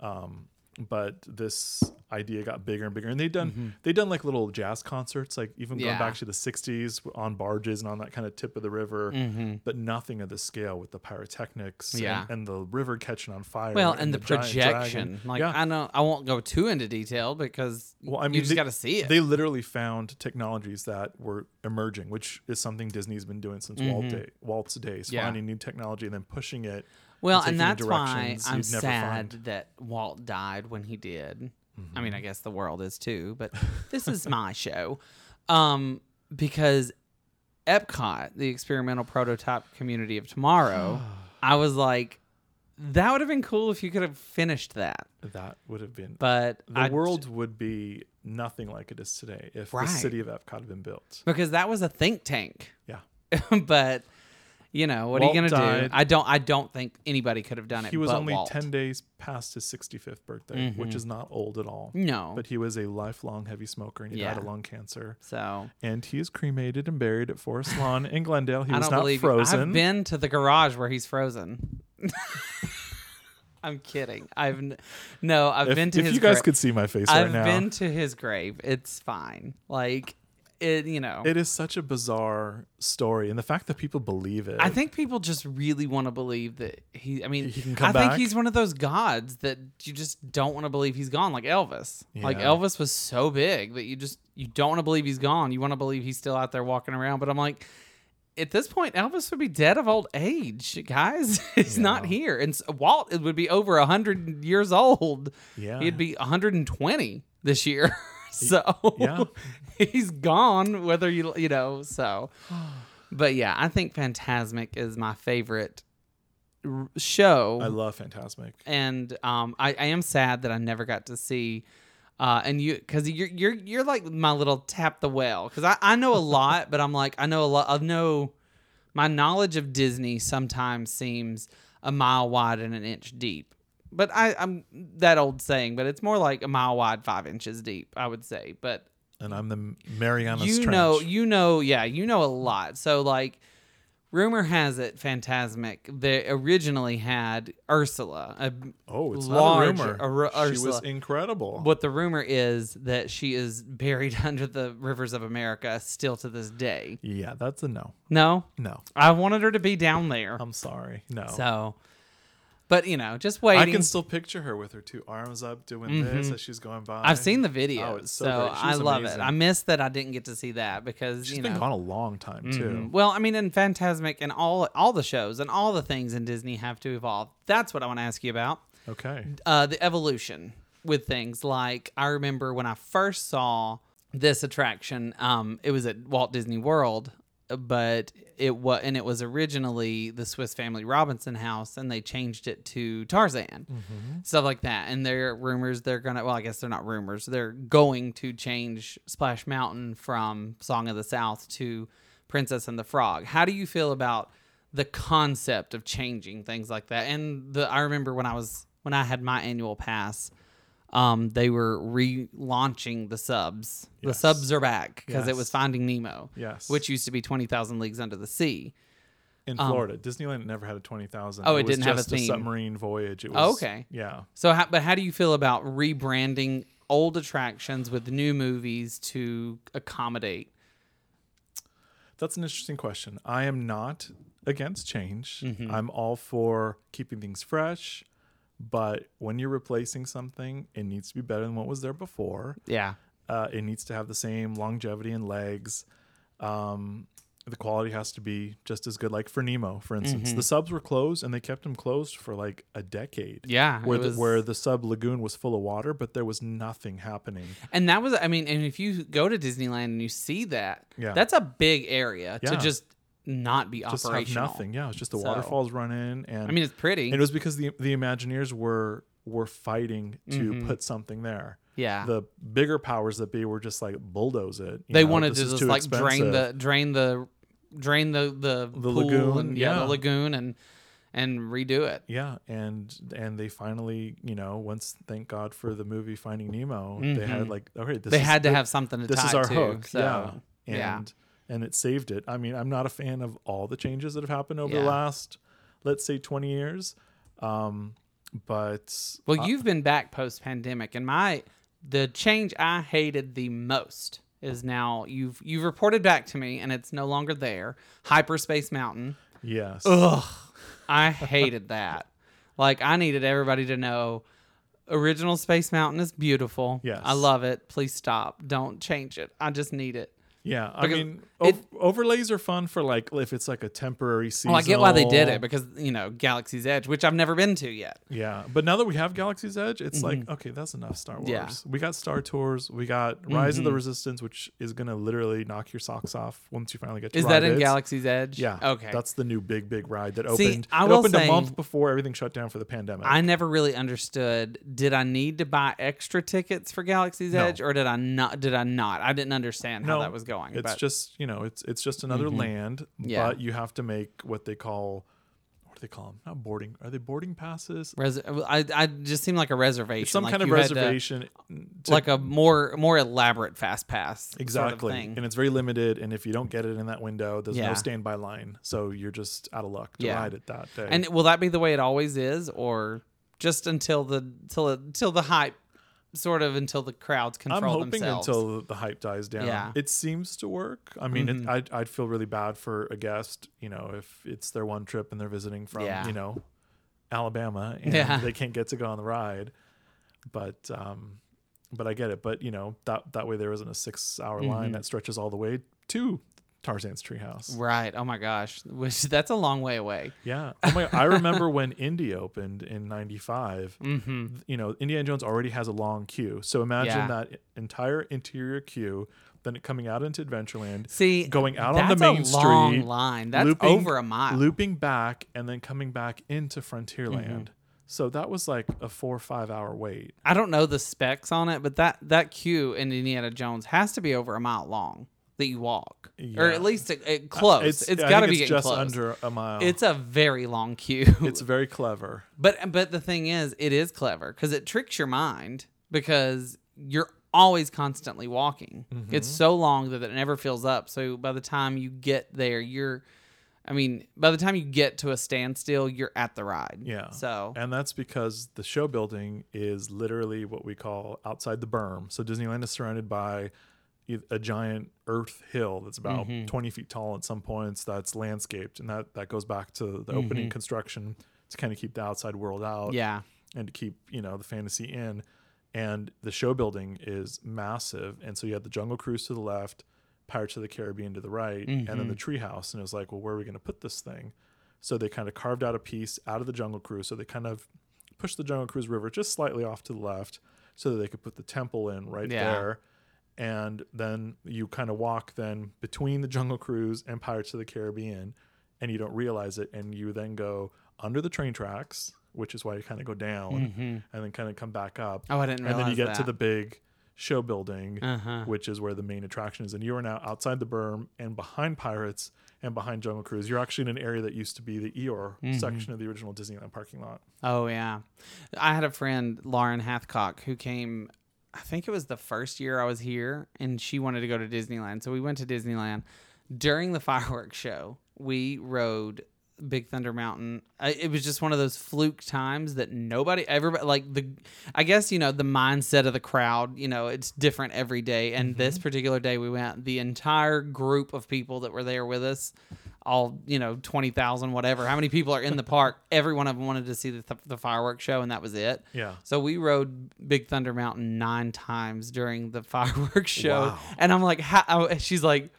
um, but this idea got bigger and bigger. And they'd done they'd done like little jazz concerts, like even going Mm-hmm. Yeah. back to the '60s on barges and on that kind of tip of the river, Mhm. but nothing of the scale with the pyrotechnics, Yeah. and, and the river catching on fire. Well, and the, giant projection. Like yeah. I know I won't go too into detail because Well, I mean you just they- got to see it. They literally found technologies that were emerging, which is something Disney's been doing since Walt day, Walt's days, Mm-hmm. Yeah. finding new technology and then pushing it. Well, and that's why I'm sad find. that Walt died when he did. I Mm-hmm. mean, I guess the world is too, but [laughs] this is my show. Um, because Epcot, the experimental prototype community of tomorrow, [sighs] I was like, that would have been cool if you could have finished that. That would have been But the I- world would be nothing like it is today if Right. the city of Epcot had been built. because that was a think tank. Yeah, [laughs] but you know what Walt are you gonna died- do? I don't. I don't think anybody could have done it. he was only Walt. ten days past his sixty-fifth birthday, which is not old at all. No, But he was a lifelong heavy smoker and he died Mm-hmm. Of lung cancer. so And he is cremated and buried at Forest [laughs] Lawn in Glendale. He was not you. frozen. I've been to the garage where he's frozen. [laughs] I'm kidding. I've n- no. I've if been to if his. you guys gra- could see my face I've right now, been to his grave. It's fine. Like it. You know. it is such a bizarre story, and the fact that people believe it. I think people just really want to believe that he. I mean, He can come I think he's one of those gods that you just don't want to believe he's gone, like Elvis. Yeah. Like Elvis was so big that you just you don't want to believe he's gone. You want to believe he's still out there walking around. But I'm like, at this point, Elvis would be dead of old age, guys. [laughs] he's not here, and Walt it would be over hundred years old. Yeah. he'd be 120 this year. [laughs] so yeah. [laughs] he's gone whether you you know so but yeah i think fantasmic is my favorite r- show I love Fantasmic. and um I, I am sad that i never got to see uh and you because you're you're you're like my little tap the well because I, I know a [laughs] lot but i'm like i know a lot i know my knowledge of disney sometimes seems a mile wide and an inch deep but I, I'm that old saying, but it's more like a mile wide, five inches deep. I would say, but And I'm the Mariana's you Trench. know, you know, yeah, you know a lot. So like, rumor has it, Fantasmic they originally had Ursula. A, oh, it's large not a rumor. Ur- she was incredible. what the rumor is that she is buried [laughs] under the rivers of America still to this day. yeah, that's a no. No, No, I wanted her to be down there. I'm sorry. No. So, but you know, just waiting. I can still picture her with her two arms up doing this as she's going by. Mm-hmm. I've seen the video, Oh, so so. I love amazing. it. I missed that I didn't get to see that because She's you been gone a long time too. Mhm. Well, I mean, in Fantasmic and all all the shows and all the things in Disney have to evolve. That's what I want to ask you about. Okay. Uh, the evolution with things like I remember when I first saw this attraction. Um, it was at Walt Disney World, but it was and it was originally the Swiss Family Robinson house, and they changed it to Tarzan, mm-hmm. stuff like that. And there are rumors they're gonna. Well, I guess they're not rumors. They're going to change Splash Mountain from Song of the South to Princess and the Frog. How do you feel about the concept of changing things like that? And the I remember when I was when I had my annual pass. Um, they were relaunching the subs. The Yes. subs are back because it was Finding Nemo, Yes. which used to be Twenty Thousand Leagues Under the Sea. in Florida, Disneyland never had a twenty thousand. Um, Oh, it was didn't have a theme. submarine voyage. It was Oh, okay. Yeah. So, how, but how do you feel about rebranding old attractions with new movies to accommodate? That's an interesting question. I am not against change. Mm-hmm. I'm all for keeping things fresh, but when you're replacing something, it needs to be better than what was there before. Yeah, Uh, it needs to have the same longevity and legs. Um, the quality has to be just as good. Like for Nemo, for instance, Mm-hmm. the subs were closed and they kept them closed for like a decade. yeah. Where the, was- where the sub lagoon was full of water, but there was nothing happening. and that was, I mean, and if you go to Disneyland and you see that, Yeah. that's a big area Yeah. to just not be Just operational. have nothing. Yeah, it's just the So- waterfalls run in, and I mean, it's pretty. and it was because the the Imagineers were were fighting to Mm-hmm. put something there. yeah, The bigger powers that be were just like bulldoze it. they know, wanted to just like drain the drain the drain the the, The pool lagoon, and yeah, the lagoon and and redo it. Yeah, and and they finally, you know, once thank God for the movie Finding Nemo, they had like okay, this Mm-hmm. They is had to the- have something to this tie is our to. hook. So, yeah, and yeah. And it saved it. I mean, I'm not a fan of all the changes that have happened over the last, let's say, 20 years. Um, but Well, you've been back post pandemic, and my the change I hated the most is now you've you've reported back to me, and it's no longer there. Hyperspace Mountain. yes, Ugh, I hated that. Like I needed everybody to know. Original Space Mountain is beautiful. Yes. I love it. Please stop. Don't change it. I just need it. yeah. I because mean, it- overlays are fun for like if it's like a temporary season. Well, I get why they did it because you know Galaxy's Edge, which I've never been to yet. Yeah, but now that we have Galaxy's Edge, it's mm-hmm. like okay, that's enough Star Wars. Yeah. We got Star Tours, we got Rise of the mm-hmm. Resistance, which is gonna literally knock your socks off once you finally get to. Is ride that in it. Galaxy's Edge? Yeah. Okay. That's the new big big ride that See, opened. I it opened say- a month before everything shut down for the pandemic. I never really understood. Did I need to buy extra tickets for Galaxy's No. Edge, or did I not? Did I not? I didn't understand how no, that was going. It's but just you know, it's it's just another mm-hmm. land, Yeah. but you have to make what they call what do they call them? Not boarding. Are they boarding passes? res- I, I just seem like a reservation. It's some like kind of had to- reservation. to- like a more more elaborate fast pass. Exactly. Sort of thing. And it's very limited. And if you don't get it in that window, there's Yeah. no standby line. So you're just out of luck to Yeah. ride it that day. And will that be the way it always is, or just until the till it, till the hype, sort of until the crowds control I'm hoping themselves? until the hype dies down. Yeah. Mm-hmm. It seems to work. I mean, it, I'd, I'd feel really bad for a guest, you know, if it's their one trip and they're visiting from, Yeah. you know, Alabama and Yeah. they can't get to go on the ride. But, um, but I get it. But, you know, that, that way there isn't a six hour Mm-hmm. line that stretches all the way to Tarzan's treehouse. right. Oh my gosh, [laughs] which that's a long way away. Yeah. Oh my, I remember when [laughs] Indy opened in 95, [laughs] Mm-hmm. you know, Indiana Jones already has a long queue. So imagine Yeah. that entire interior queue, then it coming out into Adventureland, See, going out on the main a long street, line. That's looping- over a mile. looping back, and then coming back into Frontierland. Mm-hmm. So that was like a four or five hour wait. I don't know the specs on it, but that that queue in Indiana Jones has to be over a mile long. That you walk, or at least it, it close. It's, it's I got to be it's just close. under a mile. It's a very long queue. [laughs] it's very clever. But but the thing is, it is clever because it tricks your mind because you're always constantly walking. It's Mm-hmm. so long that it never fills up. So by the time you get there, you're I mean, by the time you get to a standstill, you're at the ride. Yeah. So And that's because the show building is literally what we call outside the berm. So Disneyland is surrounded by a giant earth hill that's about Mm-hmm. 20 feet tall at some points that's landscaped. And that, that goes back to the opening construction to kind of keep the outside world out Mm-hmm. yeah. and to keep, you know, the fantasy in. And the show building is massive. And so you had the Jungle Cruise to the left, Pirates of the Caribbean to the right, and then the treehouse. And it was like, well, where are we going to put this thing? So they kind of carved out a piece out of the Jungle Cruise. So they kind of pushed the Jungle Cruise River just slightly off to the left so that they could put the temple in right Yeah. there. And then you kind of walk then between the Jungle Cruise and Pirates of the Caribbean and you don't realize it. And you then go under the train tracks, which is why you kind of go down and then kind of come back up. Oh, I didn't And then you realize get to the big show building, Uh-huh. which is where the main attraction is. And you are now outside the berm and behind Pirates and behind Jungle Cruise. You're actually in an area that used to be the Eeyore Mm-hmm. section of the original Disneyland parking lot. Oh yeah, I had a friend Lauren Hathcock who came. I think it was the first year I was here, and she wanted to go to Disneyland. So we went to Disneyland during the [laughs] fireworks show. We rode Big Thunder Mountain. I, it was just one of those fluke times that nobody, everybody, like the, I guess you know the mindset of the crowd. You know, it's different every day. And mm-hmm. this particular day, we went. The entire group of people that were there with us all you know 20,000 whatever how many people are in the park [laughs] every one of them wanted to see the, th- the fireworks show and that was it Yeah. so we rode Big Thunder Mountain 9 times during the [laughs] fireworks show Wow. and I'm like how oh, she's like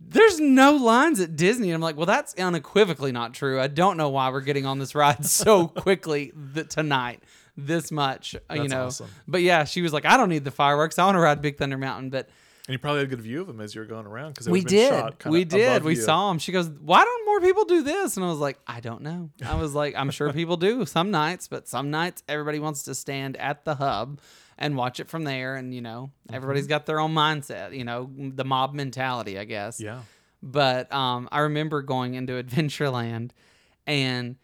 there's no lines at Disney. And I'm like, well, that's unequivocally not true. I don't know why we're getting on this ride [laughs] so quickly th- tonight, this much, uh, you know. awesome. But yeah, she was like, I don't need the fireworks. I want to ride Big Thunder Mountain. But And you probably had a good view of them as you were going around because we did. We did. We saw them. She goes, "Why don't more people do this?" And I was like, "I don't know." I was like, "I'm sure people do some nights, but some nights everybody wants to stand at the hub and watch it from there." And you know, everybody's got their own mindset. You know, the mob mentality, I guess. Yeah. But um, I remember going into Adventureland and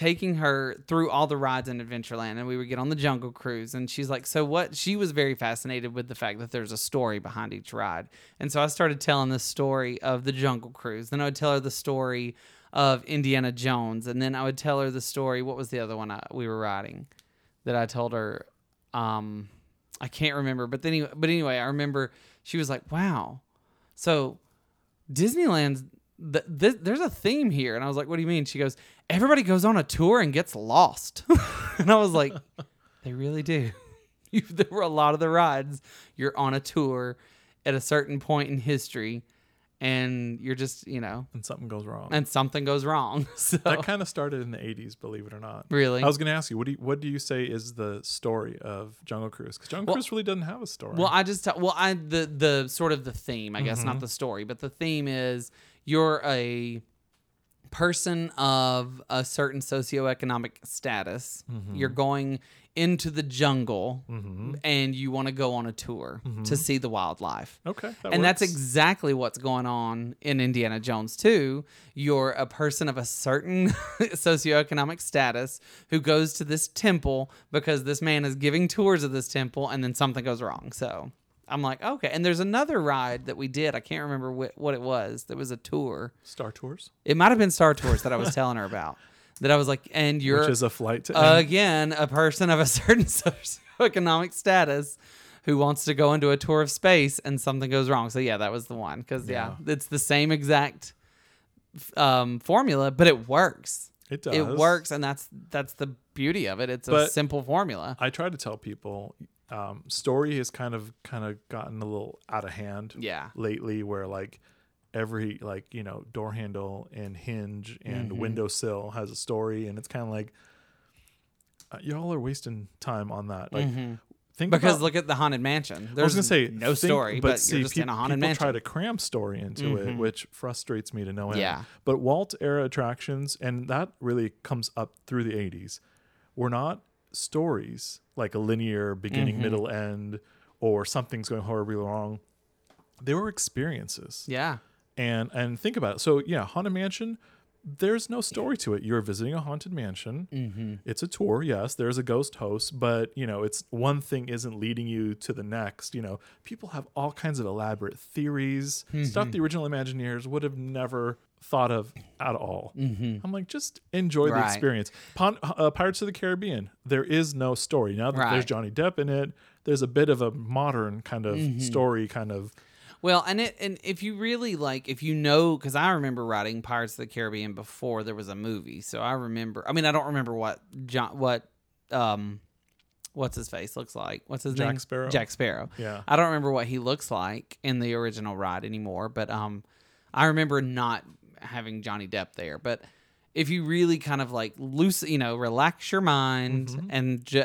taking her through all the rides in Adventureland, and we would get on the Jungle Cruise, and she's like, "So what?" She was very fascinated with the fact that there's a story behind each ride, and so I started telling the story of the Jungle Cruise. Then I would tell her the story of Indiana Jones, and then I would tell her the story. What was the other one I, we were riding that I told her? Um, I can't remember, but then anyway, but anyway, I remember she was like, "Wow." So Disneyland's th- th- there's a theme here, and I was like, "What do you mean?" She goes, "Everybody goes on a tour and gets lost," [laughs] and I was like, "They really do." [laughs] You, there were a lot of the rides. You're on a tour at a certain point in history, and you're just you know, And something goes wrong. and something goes wrong. [laughs] So that kind of started in the 80s, believe it or not. really, I was going to ask you, what do you, what do you say is the story of Jungle Cruise? Because Jungle Well- Cruise really doesn't have a story. Well, I just well, I the the sort of the theme, I guess, Mm-hmm. not the story, but the theme is you're a person of a certain socioeconomic status. Mm-hmm. You're going into the jungle Mhm. and you want to go on a tour to see the wildlife. okay. that and that's exactly what's going on in Indiana Jones too. You're a person of a certain [laughs] socioeconomic status who goes to this temple because this man is giving tours of this temple and then something goes wrong. So I'm like, okay. And there's another ride that we did. I can't remember wh- what it was. There was a tour. Star Tours, It might have been Star Tours that I was telling her about. [laughs] That I was like, and you're which is a flight to again a person of a [laughs] certain socioeconomic status who wants to go into a tour of space and something goes wrong. So yeah, that was the one because yeah. it's the same exact um, formula, but it works. It does. It works, and that's that's the beauty of it. It's a simple formula. I try to tell people, um, story has kind of kind of gotten a little out of hand Yeah, lately, where like every like you know door handle and hinge and Mm-hmm. windowsill has a story, and it's kind of like uh, y'all are wasting time on that. Like Mm-hmm. because about, look at the haunted mansion. I was gonna say no think- story, but, see, you're just peop- in a haunted people mansion. try to cram story into it, Mhm. which frustrates me to no end. Yeah. But Walt era attractions, and that really comes up through the '80s, were not stories like a linear beginning, Mhm. middle, end, or something's going horribly wrong. they were experiences. Yeah. And and think about it. So yeah, Haunted Mansion, there's no story to it. You're visiting a haunted mansion. Mm-hmm. It's a tour, yes. There's a ghost host, but you know, it's one thing isn't leading you to the next. You know, people have all kinds of elaborate theories, stuff the original Imagineers would have never thought of at all. I'm like, just enjoy the experience. Pon- uh, Pirates of the Caribbean, there is no story. Now that there's Johnny Depp in it, there's a bit of a modern kind of story, kind of. Well, and it and if you really like, if you know, because I remember writing Pirates of the Caribbean before there was a movie, so I remember. I mean, I don't remember what John, what, um, what's his face looks like. What's his Jack name? Sparrow? Jack Sparrow. Yeah. I don't remember what he looks like in the original ride anymore, but um, I remember not having Johnny Depp there. But if you really kind of like loose, you know, relax your mind and ju-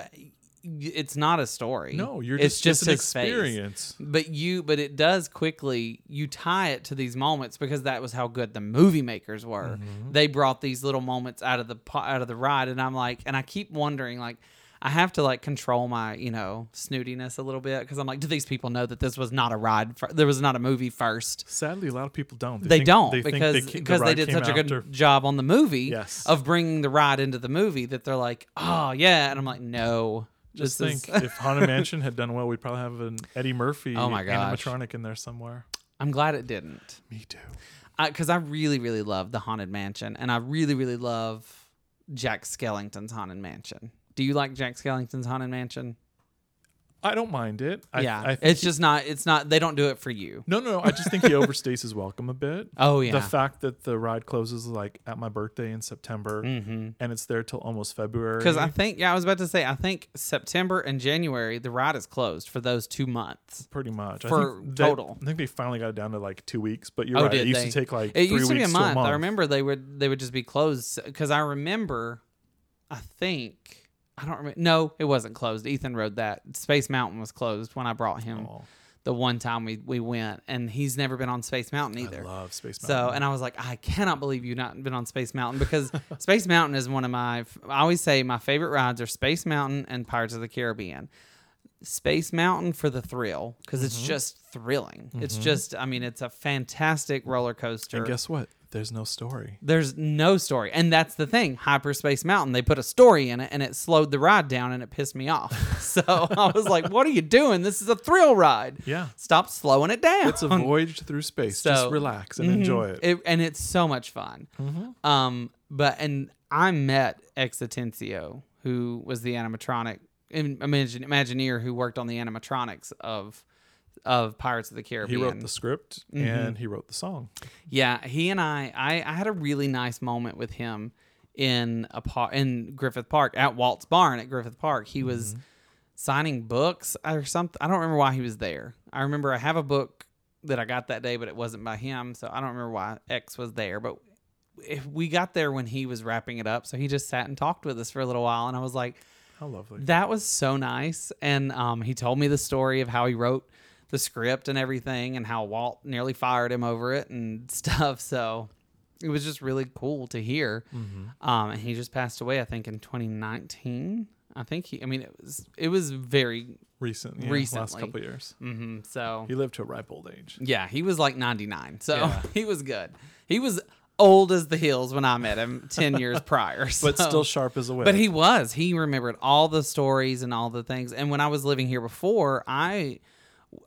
it's not a story. Mm-hmm. No, you're it's just, just an his face. experience. But you, but it does quickly. You tie it to these moments because that was how good the movie makers were. Mm-hmm. They brought these little moments out of the out of the ride, and I'm like, and I keep wondering, like, I have to like control my, you know, snootiness a little bit because I'm like, do these people know that this was not a ride? fir- there was not a movie first. Sadly, a lot of people don't. They, think- don't think because the ki- the because they did such a good after. job on the movie Yes. of bringing the ride into the movie that they're like, oh yeah, and I'm like, no, Just think, is- if Haunted [laughs] Mansion had done well, we'd probably have an Eddie Murphy Oh my gosh. animatronic in there somewhere. I'm glad it didn't. Me too. because I, really, really love the Haunted Mansion, and I really, really love Jack Skellington's Haunted Mansion. Do you like Jack Skellington's Haunted Mansion? I don't mind it. I, yeah, I it's just not. It's not. They don't do it for you. no, no, no. I just think he [laughs] overstays his welcome a bit. Oh yeah. The fact that the ride closes like at my birthday in September, mm-hmm. and it's there till almost February. Because I think, yeah, I was about to say, I think September and January the ride is closed for those two months. pretty much I for think they- total. I think they finally got it down to like two weeks. But you're Oh, right. It did used they? to take like It used to be a month. a month. I remember they would they would just be closed because I remember, I think I don't remember. No, it wasn't closed. Ethan rode that. Space Mountain was closed when I brought him Oh, the one time we we went, and he's never been on Space Mountain either. I love Space Mountain. So, and I was like, I cannot believe you've not been on Space Mountain because [laughs] Space Mountain is one of my. I always say my favorite rides are Space Mountain and Pirates of the Caribbean. Space Mountain for the thrill because it's Mm-hmm. just thrilling. It's just, I mean, it's a fantastic roller coaster. and guess what? There's no story. There's no story, and that's the thing. Hyperspace Mountain, they put a story in it, and it slowed the ride down, and it pissed me off. [laughs] so I was like, "What are you doing? This is a thrill ride. Yeah. Stop slowing it down." It's a voyage through space. Just relax and Mhm. enjoy it. It- and it's so much fun. Um, but and I met X Atencio, who was the animatronic imagine, Imagineer who worked on the animatronics of of Pirates of the Caribbean. He wrote the script Mm-hmm. and he wrote the song. Yeah, he and I, I, I had a really nice moment with him in a par- in Griffith Park at Walt's Barn at Griffith Park. He was Mm-hmm. signing books or something. I don't remember why he was there. I remember I have a book that I got that day, but it wasn't by him, so I don't remember why X was there. But if we got there when he was wrapping it up, so he just sat and talked with us for a little while, and I was like, How lovely. that was so nice. And um, he told me the story of how he wrote the script and everything and how Walt nearly fired him over it and [laughs] stuff. So it was just really cool to hear. Mm-hmm. Um, and he just passed away, I think, in 2019. I think he, I mean, it was, it was very, Recent, yeah, last Recently. couple years. hmm so He lived to a ripe old age. yeah, he was like 99. So Yeah. [laughs] he was good. He was old as the hills when I met him [laughs] 10 years prior. But still sharp as a whip. But he was. He remembered all the stories and all the things. And when I was living here before, I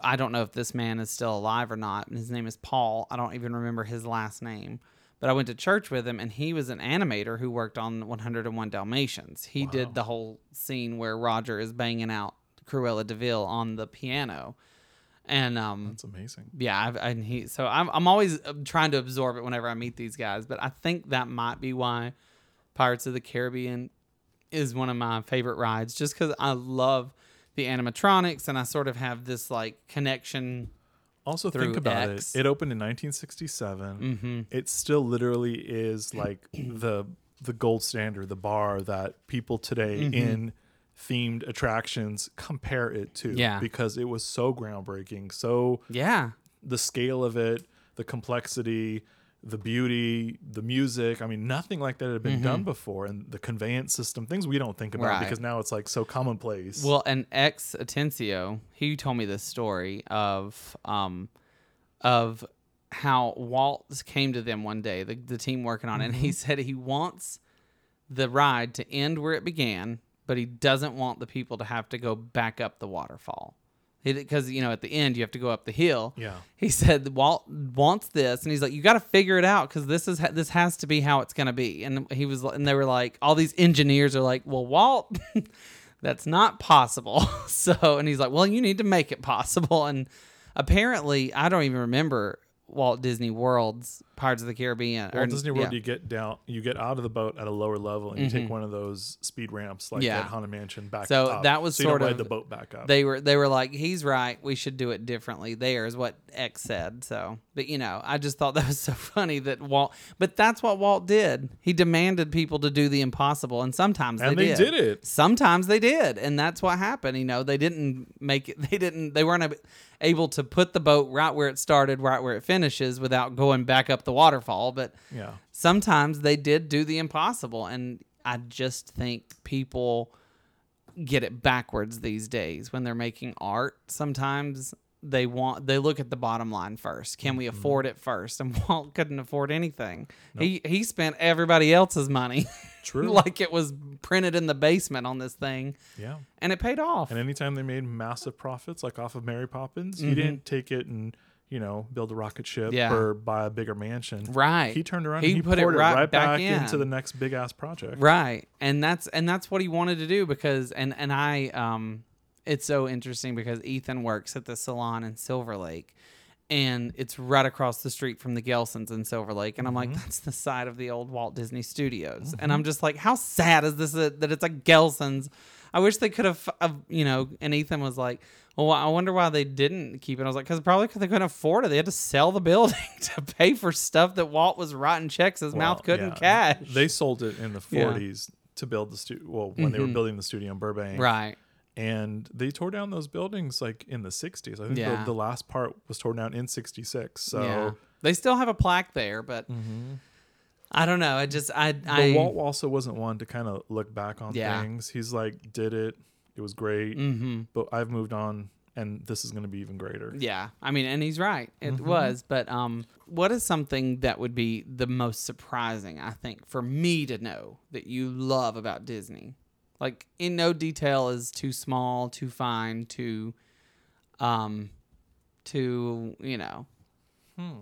I don't know if this man is still alive or not. And his name is Paul. I don't even remember his last name. But I went to church with him and he was an animator who worked on 101 Dalmatians. He did the whole scene where Roger is banging out Cruella De Vil on the piano. And um That's amazing. yeah, I've, and he so I'm I'm always uh, trying to absorb it whenever I meet these guys, but I think that might be why Pirates of the Caribbean is one of my favorite rides, just because I love the animatronics and I sort of have this like connection. Also, think about X. it. It opened in 1967. Mm-hmm. It still literally is like the the gold standard, the bar that people today Mm-hmm. in themed attractions compare it to. Yeah. Because it was so groundbreaking. So Yeah, the scale of it, the complexity, the beauty, the music. I mean, nothing like that had been done before. And the conveyance system, things we don't think about Mm-hmm. Right. because now it's like so commonplace. Well, and X Atencio, he told me this story of um, of how Walt came to them one day, the, the team working on it, and he said he wants the ride to end where it began, but he doesn't want the people to have to go back up the waterfall. Because, you know, at the end, you have to go up the hill. Yeah. He said Walt wants this, and he's like, "You got to figure it out because this is this has to be how it's gonna be." And he was, and they were like, all these engineers are like, "Well, Walt, [laughs] that's not possible." [laughs] so, and he's like, "Well, you need to make it possible." And apparently, I don't even remember Walt Disney World's Pirates of the Caribbean. Walt or- Disney World, yeah. you get down, you get out of the boat at a lower level, and you take mm-hmm. one of those speed ramps like Yeah. at Haunted Mansion back. So up, that was so sort of- the boat back up. they were they were like he's right we should do it differently there is what x said so but you know i just thought [laughs] that was so funny that walt but that's what walt did he demanded people to do the impossible and sometimes And they, they did it. sometimes they did and that's what happened you know they didn't make it [laughs] they didn't they weren't able to put the boat right where it started right where it finishes without going back up the waterfall but yeah. sometimes they did do the impossible and i just think people get it backwards these days when they're making art sometimes they want they look at the bottom line first can we Mm-hmm. afford it first and [laughs] walt couldn't afford anything he he spent everybody else's money True. [laughs] like it was printed in the basement on this thing Yeah. and it paid off And anytime they made massive profits, like off of Mary Poppins, Mm-hmm. he didn't take it and you know build a rocket ship Yeah. or buy a bigger mansion. right He turned around He and he put it poured it right right, back back, into the next big ass project. Right. And that's and that's what he wanted to do because and and I um it's so interesting because Ethan works at the salon in Silver Lake and it's right across the street from the Gelson's in Silver Lake and I'm like that's the side of the old Walt Disney Studios. And I'm just like how sad is this that that it's a Gelson's? I wish they could have uh, you know and Ethan was like well, I wonder why they didn't keep it. I was like, because probably because they couldn't afford it. They had to sell the [laughs] building to pay for stuff that Walt was writing checks his mouth couldn't yeah. cash. They sold it in the Yeah. 40s to build the studio. Well, when they were Mhm. building the studio in Burbank, right. and they tore down those buildings like in the 60s. I think Yeah. the, the last part was torn down in 66. So, yeah. They still have a plaque there, but I don't know. I just I but I Walt also wasn't one to kind of look back on Yeah. things. He's like, did it, it was great, hmm but I've moved on, and this is going to be even greater. Yeah. I mean, and he's right. It was, but um what is something that would be the most surprising, I think, for me to know that you love about Disney? Like in no detail is too small, too fine, too um too, you know. Hmm.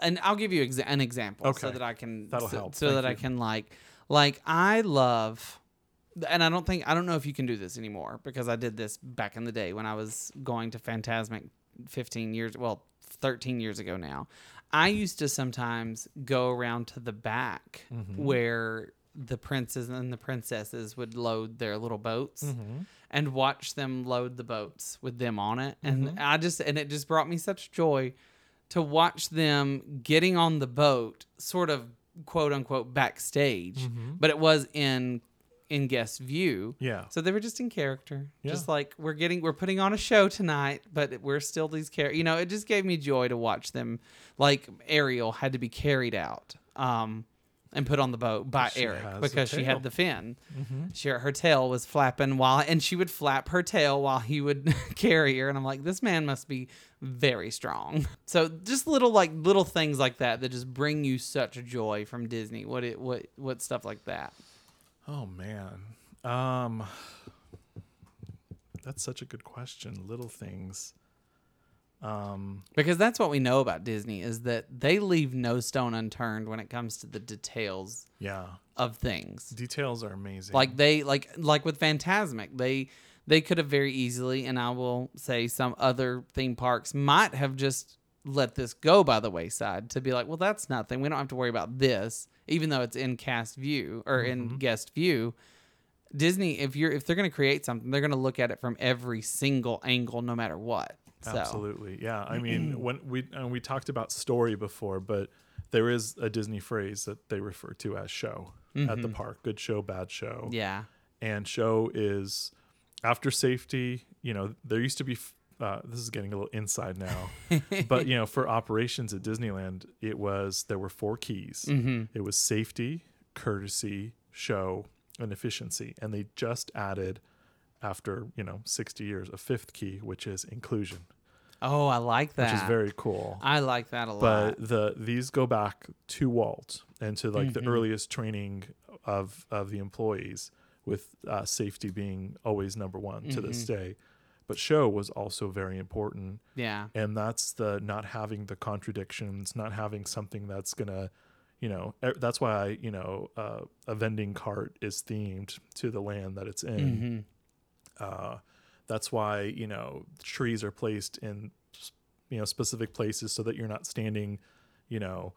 And I'll give you exa- an example so that I can That'll so, help. so Thank that I can like like I love and I don't think I don't know if you can do this anymore because I did this back in the day when I was going to Fantasmic 15 years well 13 years ago now. I used to sometimes go around to the back Mm-hmm. where the princes and the princesses would load their little boats Mm-hmm. and watch them load the boats with them on it and Mm-hmm. I just and it just brought me such joy to watch them getting on the boat sort of quote unquote backstage but it was in in guest view. Yeah. so they were just in character just like we're getting we're putting on a show tonight but we're still these characters you know it just gave me joy to watch them like ariel had to be carried out um and put on the boat by She eric because she had the fin Mm-hmm. she, her tail was flapping while and she would flap her tail while he would [laughs] carry her and i'm like this man must be very strong so just little like little things like that that just bring you such joy from disney what it what what stuff like that Oh man. Um That's such a good question. Little things. Um because that's what we know about disney is that they leave no stone unturned when it comes to the details yeah. of things Details are amazing. like they like like with fantasmic they they could have very easily and i will say some other theme parks might have just let this go by the wayside to be like well that's nothing we don't have to worry about this even though it's in cast view or in guest view disney if you're if they're going to create something they're going to look at it from every single angle no matter what so Absolutely. Yeah. I mean, when we and we talked about story before, but there is a Disney phrase that they refer to as show at the park. Good show, bad show. Mm-hmm. yeah And show is after safety, you know, there used to be f- uh, this is getting a little inside now, [laughs] but you know, for operations at Disneyland, it was there were four keys. Mm-hmm. It was safety, courtesy, show, and efficiency, and they just added, after you know sixty years, a fifth key, which is inclusion. Oh, I like that. which is very cool. I like that a lot. but the these go back to Walt and to like Mhm. the earliest training of of the employees, with uh, safety being always number one to this Mhm. day. But show was also very important, yeah. and that's the not having the contradictions, not having something that's gonna, you know, e- that's why you know uh, a vending cart is themed to the land that it's in. hmm Uh, that's why you know trees are placed in you know specific places so that you're not standing, you know,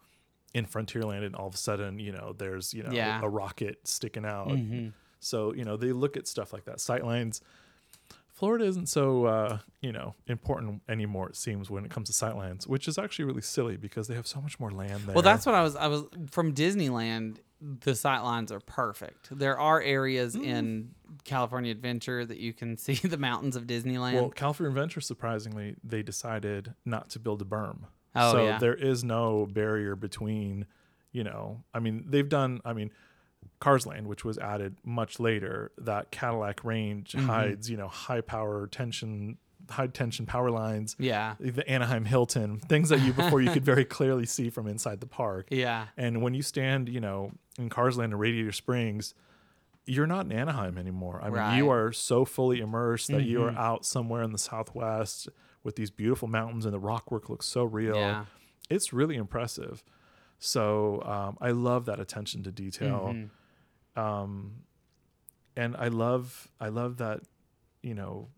in Frontierland and all of a sudden you know there's you know Yeah. a rocket sticking out. hmm So you know they look at stuff like that. Sightlines. Florida isn't so uh, you know important anymore. It seems when it comes to sightlines, which is actually really silly because they have so much more land there. Well, that's what I was. I was from Disneyland. The sightlines are perfect. There are areas Mm. in California Adventure that you can [laughs] see the mountains of Disneyland. Well, California Adventure, surprisingly, they decided not to build a berm. Oh, so yeah. there is no barrier between, you know, I mean, they've done, I mean, Cars Land, which was added much later, that Cadillac range Mm-hmm. hides, you know, high power tension, high tension power lines, yeah, the Anaheim Hilton, things that you before you could [laughs] very clearly see from inside the park. yeah, And when you stand, you know, in Cars Land or Radiator Springs, you're not in Anaheim anymore. I mean, you are so fully immersed that you are Mhm. out somewhere in the Southwest with these beautiful mountains and the rock work looks so real. yeah. It's really impressive. So um, I love that attention to detail. Mhm. Um, and I love, I love that, you know,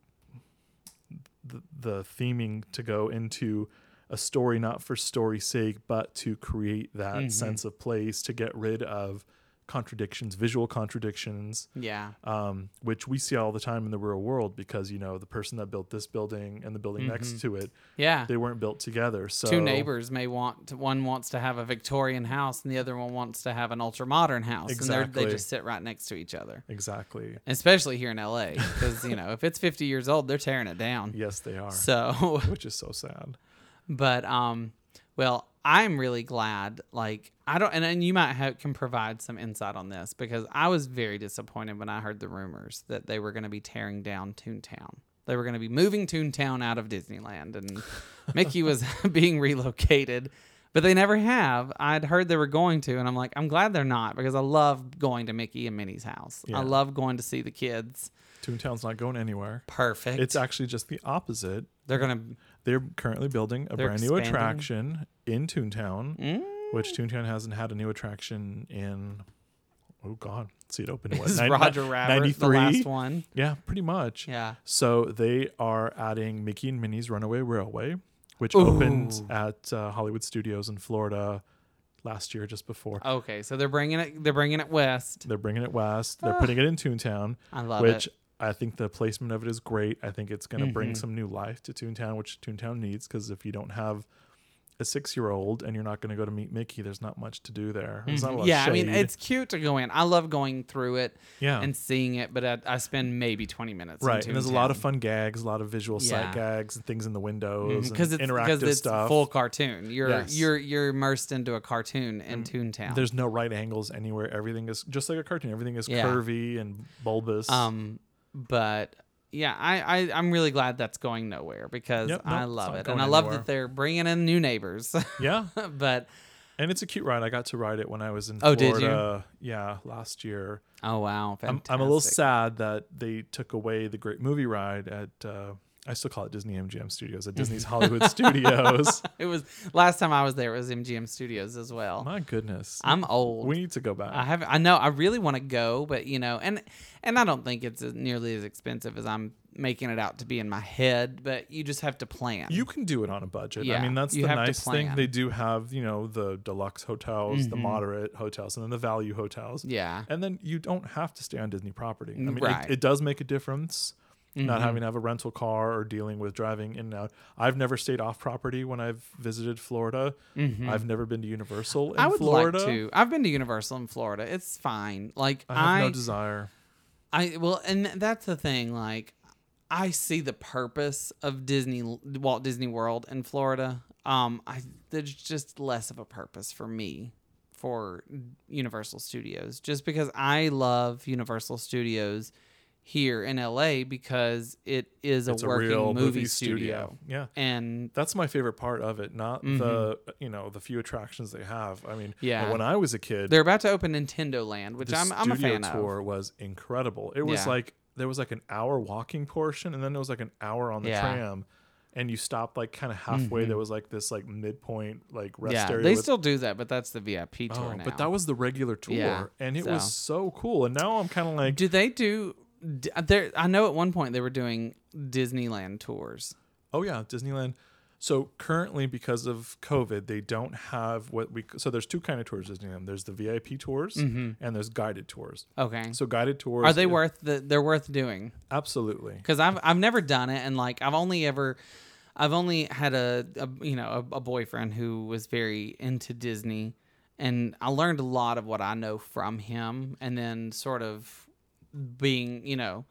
the, the theming to go into a story not for story's sake, but to create that Mhm. sense of place to get rid of contradictions, visual contradictions, Yeah, um, which we see all the time in the real world because you know the person that built this building and the building next Mhm. to it, yeah. they weren't built together. So Two neighbors may want to, one wants to have a Victorian house and the other one wants to have an ultra modern house, and they're, they just sit right next to each other. exactly. Especially here in LA, because you know if it's 50 years old, they're tearing it down. Yes, they are, So which is so sad. [laughs] But um, well, I'm really glad. Like I don't, and, and you might have can provide some insight on this because I was very disappointed when I heard the rumors that they were going to be tearing down Toontown. They were going to be moving Toontown out of Disneyland, and [laughs] Mickey was [laughs] being relocated. But they never have. I'd heard they were going to, and I'm like, I'm glad they're not because I love going to Mickey and Minnie's house. Yeah. I love going to see the kids. Toontown's not going anywhere. Perfect. It's actually just the opposite. they're gonna. They're currently building a They're brand new attraction in Toontown, Mm, which Toontown hasn't had a new attraction in. Oh God, see it open in what? is nine- Roger Rabbit the last one? Yeah, pretty much. Yeah. So they are adding Mickey and Minnie's Runaway Railway, which Ooh. opened at uh, Hollywood Studios in Florida last year, just before. Okay, so they're bringing it. They're bringing it west. They're bringing it west. They're Ah. putting it in Toontown, I love which it. I think the placement of it is great. I think it's going to bring Mhm. some new life to Toontown, which Toontown needs because if you don't have a six-year-old and you're not going to go to meet Mickey, there's not much to do there. There's not a Mhm. lot Yeah, I mean it's cute to go in. I love going through it yeah. and seeing it, but I, I spend maybe twenty minutes. in Right, and there's a lot of fun gags, a lot of visual Yeah. sight gags, and things in the windows, because and it's interactive because it's stuff. full cartoon. You're Yes. you're you're immersed into a cartoon in Toontown. There's no right angles anywhere. Everything is just like a cartoon. Everything is Yeah. curvy and bulbous. um, but yeah, I, I I'm really glad that's going nowhere because Yep, I nope, it's love it, and I love anywhere. that they're bringing in new neighbors. [laughs] yeah, but and it's a cute ride. I got to ride it when I was in Oh, did you? Florida. Yeah, last year. oh wow, I'm. I'm a little sad that they took away the great movie ride at. Uh, I still call it Disney MGM Studios at Disney's [laughs] Hollywood Studios. It was last time I was there. It was MGM Studios as well. My goodness, I'm old. we need to go back. I have. I know. I really want to go, but you know, and and I don't think it's nearly as expensive as I'm making it out to be in my head. But you just have to plan. You can do it on a budget. I mean, that's the nice thing. They do have, you know, the deluxe hotels, the Mhm. moderate hotels, and then the value hotels. yeah. And then you don't have to stay on Disney property. I mean, right. it, it does make a difference not Mhm. having to have a rental car or dealing with driving in and out. I've never stayed off property when I've visited Florida. Mhm. I've never been to Universal in I would Florida. like to. I've been to Universal in Florida. It's fine. Like I have I, no desire. I well, and that's the thing. Like, I see the purpose of Disney, Walt Disney World in Florida. Um, I there's just less of a purpose for me for Universal Studios, just because I love Universal Studios here in LA because it is a It's a working real movie, movie studio. studio. Yeah. And That's my favorite part of it, not the you know the few attractions they have. I mean, Mm-hmm. Yeah. when I was a kid, they're about to open Nintendo Land, which I'm I'm a fan of. The tour was incredible. It was Yeah. like there was like an hour walking portion, and then there was like an hour on the Yeah. tram, and you stopped like kind of halfway. There was like this like midpoint like rest Yeah, area. they with- still do that, but that's the VIP tour Oh, now. but that was the regular tour, Yeah, and it so. was so cool. And now I'm kind of like, do they do? D- There, I know at one point they were doing Disneyland tours. oh yeah, Disneyland. So currently, because of COVID, they don't have what we. So there's two kind of tours at Disneyland. There's the VIP tours, and there's guided tours. Okay, So guided tours Mm-hmm. are they is- worth the? They're worth doing Absolutely. because I've I've never done it, and like I've only ever. I've only had a, a you know a, a boyfriend who was very into Disney, and I learned a lot of what I know from him, and then sort of being you know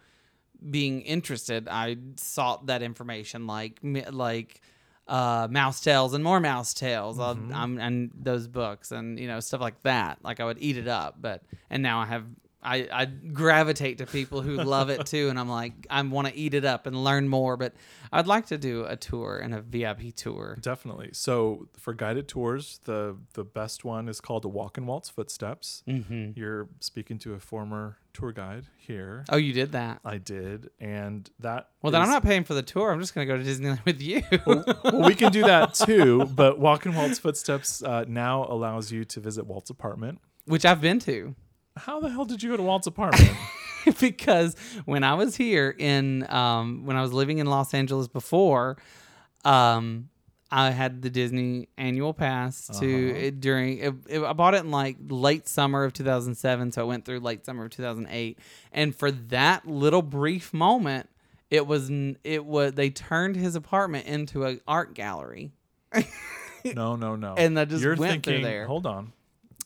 being interested, I sought that information like like uh, Mouse Tales and more Mouse Tales Mm-hmm. I'm, and those books and you know stuff like that. Like I would eat it up, but and now I have. I, I gravitate to people who love it [laughs] too, and I'm like, I want to eat it up and learn more. But I'd like to do a tour and a VIP tour. Definitely. So for guided tours, the the best one is called the Walk in Walt's Footsteps. Mm-hmm. You're speaking to a former tour guide here. Oh, you did that. I did, and that. Well, then I'm not paying for the tour. I'm just going to go to Disneyland with you. well, we can do that [laughs] too, but Walk in Walt's Footsteps uh, now allows you to visit Walt's apartment. Which I've been to. How the hell did you go to Walt's apartment? [laughs] because when I was here in um, when I was living in Los Angeles before, um, I had the Disney annual pass to Uh-huh. it during. It, it- I bought it in like late summer of 2007, so I went through late summer of 2008, and for that little brief moment, it was it was they turned his apartment into an art gallery. [laughs] no, no, no. And I just You're went through there. Hold on.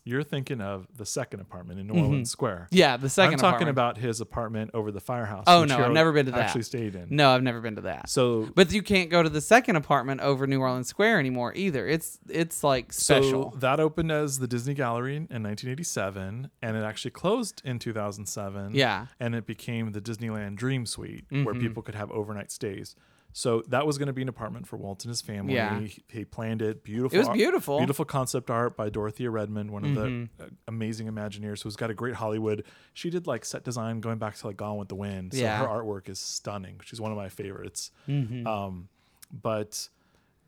You're thinking of the second apartment in New Orleans Square. Yeah, the 2nd I'm talking about his apartment over the firehouse. Oh, no, I've never been to that. Actually stayed in. No, I've never been to that. So But you can't go to the second apartment over New Orleans Square anymore either. It's it's like special. So that opened as the Disney Gallery in 1987, and it actually closed in 2007. Yeah. and it became the Disneyland Dream Suite, where Mhm. people could have overnight stays. So that was going to be an apartment for Walt and his family. Yeah. He, he planned it. Beautiful. it was art- beautiful. Beautiful concept art by Dorothea Redmond, one of Mhm. the uh, amazing Imagineers who's got a great Hollywood. She did like set design going back to like Gone with the Wind. So Yeah. her artwork is stunning. She's one of my favorites. Mhm. Um, but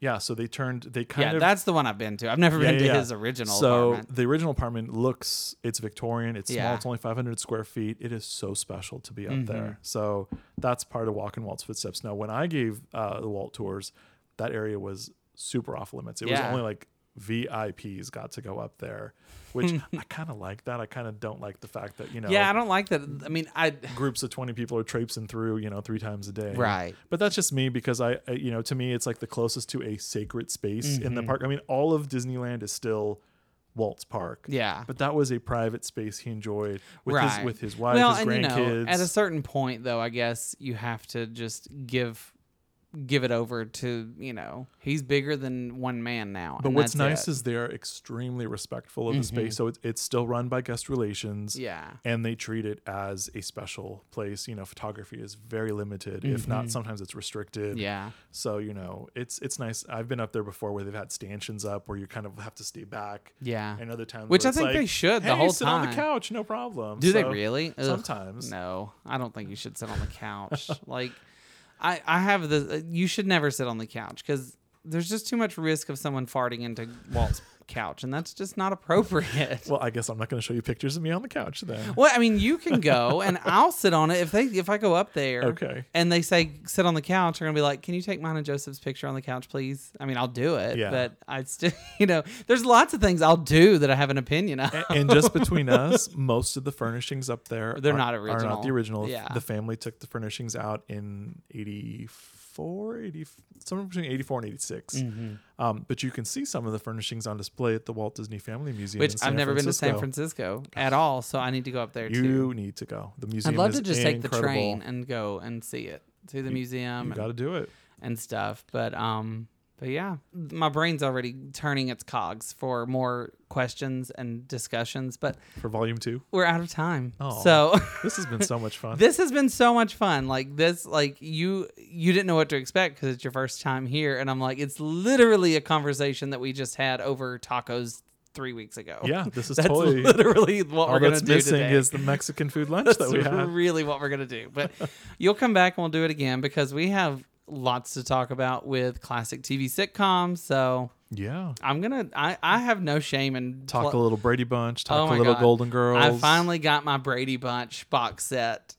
yeah, so they turned they kind of. yeah, of that's the one I've been to. I've never Yeah, been to yeah, his original so apartment. the original apartment looks it's Victorian. It's small. It's only 500 square feet. It is so special to be up Mhm. there. So that's part of walking Walt's footsteps. Now, when I gave uh, the Walt tours, that area was super off limits. It was only like VIPs got to go up there, which [laughs] I kind of like that. I kind of don't like the fact that you know Yeah, I don't like that. I mean, I groups of 20 people are traipsing through you know three times a day. right. But that's just me because I, you know, to me, it's like the closest to a sacred space in the Mhm. park. I mean, all of Disneyland is still Walt's Park. Yeah. But that was a private space he enjoyed with Right. his with his wife, well, his and you grandkids. know, at a certain point, though, I guess you have to just give give it over to you know he's bigger than one man now. but what's nice it. is they're extremely respectful of the Mhm. space. So it's, it's still run by guest relations. yeah, And they treat it as a special place. You know, photography is very limited. If not, Mhm. sometimes it's restricted. yeah, So you know, it's it's nice. I've been up there before where they've had stanchions up where you kind of have to stay back. yeah. And other times, Which I think like, they should hey, the whole sit time. on the couch, no problem. Do they really? Ugh. Sometimes. No, I don't think you should sit on the couch. [laughs] like, I I have the uh, you should never sit on the couch because there's just too much risk of someone farting into Walt's couch, and that's just not appropriate. [laughs] Well, I guess I'm not going to show you pictures of me on the couch then. Well, I mean, you can go and [laughs] I'll sit on it if they if I go up there. Okay. And they say sit on the couch, they're gonna be like, "Can you take mine and Joseph's picture on the couch, please?" I mean, I'll do it, Yeah. but I still, [laughs] you know, there's lots of things I'll do that I have an opinion of. A- and just between us, most of the furnishings up there They're are- not Are not the original. Yeah. The family took the furnishings out in 84, 80, somewhere between 84 and 86. Mhm. Um, but you can see some of the furnishings on display at the Walt Disney Family Museum. Which I've never been to San Francisco. Francisco at all, so I need to go up there You too. You need to go. The museum. I'd love to just take the train and go and see it, see the museum You got to do it. and stuff. But um, But yeah, my brain's already turning its cogs for more questions and discussions, but For volume two, we're out of time. Oh. So [laughs] this has been so much fun. this has been so much fun. Like this, like you you didn't know what to expect because it's your first time here, and I'm like, it's literally a conversation that we just had over tacos three weeks ago. yeah, this is [laughs] that's totally literally what we're gonna do missing today. is the Mexican food [laughs] lunch that we have. really what we're gonna do. But you'll come back and we'll do it again because we have lots to talk about with classic TV sitcoms. So Yeah. I'm gonna I, I have no shame in Talk pl- a little Brady Bunch, Oh talk my a little God. Golden Girls. I finally got my Brady Bunch box set.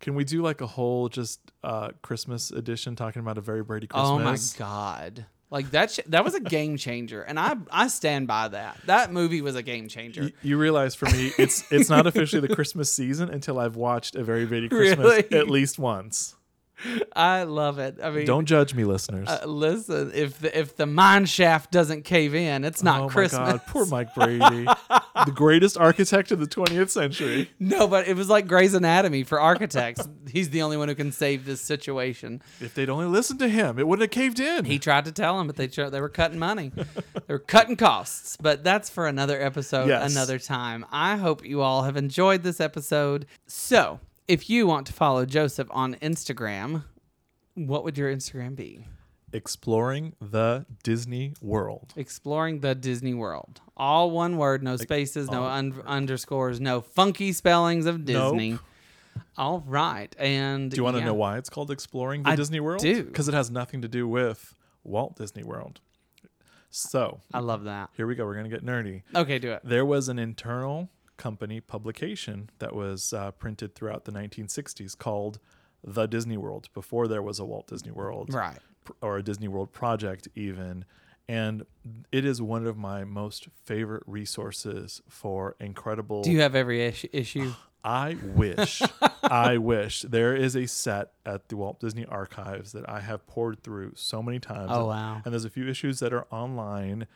Can we do like a whole just uh Christmas edition talking about a very Brady Christmas? Oh my god. Like that sh- that was a game changer and I I stand by that. That movie was a game changer. Y- You realize for me, it's it's not officially the Christmas season until I've watched a very Brady Christmas [laughs] Really? at least once. I love it. I mean Don't judge me, listeners. uh, listen, if the if the mine shaft doesn't cave in, it's not oh Christmas. God, poor [laughs] Mike Brady, the greatest architect of the 20th century. No, but it was like Grey's Anatomy for architects. [laughs] He's the only one who can save this situation. If they'd only listened to him, it wouldn't have caved in. He tried to tell him, but they they were cutting money. [laughs] they were cutting costs. But that's for another episode, Yes. another time. I hope you all have enjoyed this episode. So, if you want to follow Joseph on Instagram, what would your Instagram be? Exploring the Disney World. Exploring the Disney World. All one word, no spaces, no un- underscores, no funky spellings of Disney. Nope. All right. And Do you want to yeah. know why it's called Exploring the I Disney World? do. Because it has nothing to do with Walt Disney World. So I love that. here we go. We're going to get nerdy. Okay, do it. There was an internal company publication that was uh, printed throughout the 1960s called The Disney World before there was a Walt Disney World Right. or a Disney World project, even. And it is one of my most favorite resources for incredible. Do you have every issue? issue? [sighs] I wish, [laughs] I wish there is a set at the Walt Disney Archives that I have poured through so many times. Oh, wow. And there's a few issues that are online.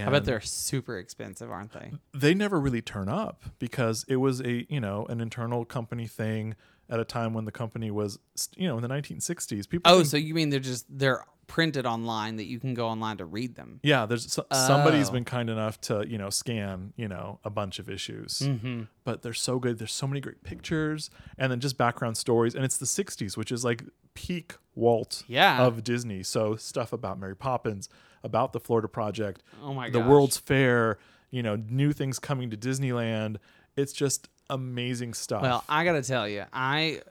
And I bet they're super expensive, aren't they? they never really turn up because it was a you know an internal company thing at a time when the company was you know in the 1960s. People Oh, so you mean they're just they're printed online that you can go online to read them? yeah, there's so, somebody's Oh. been kind enough to you know scan you know a bunch of issues. Mm-hmm. but they're so good. There's so many great pictures and then just background stories. And it's the 60s, which is like peak Walt Yeah. of Disney. So stuff about Mary Poppins, about the Florida Project, Oh my the gosh. World's Fair, you know, new things coming to Disneyland. It's just amazing stuff. Well, I gotta tell you, I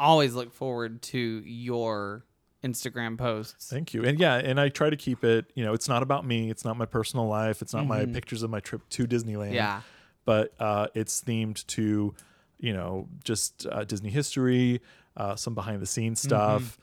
always look forward to your Instagram posts. Thank you. And yeah, and I try to keep it, you know, it's not about me. It's not my personal life. It's not my pictures of my trip to Disneyland. Mm-hmm. Yeah. But uh, it's themed to, you know, just uh, Disney history, uh, some behind the scenes Mm-hmm. stuff,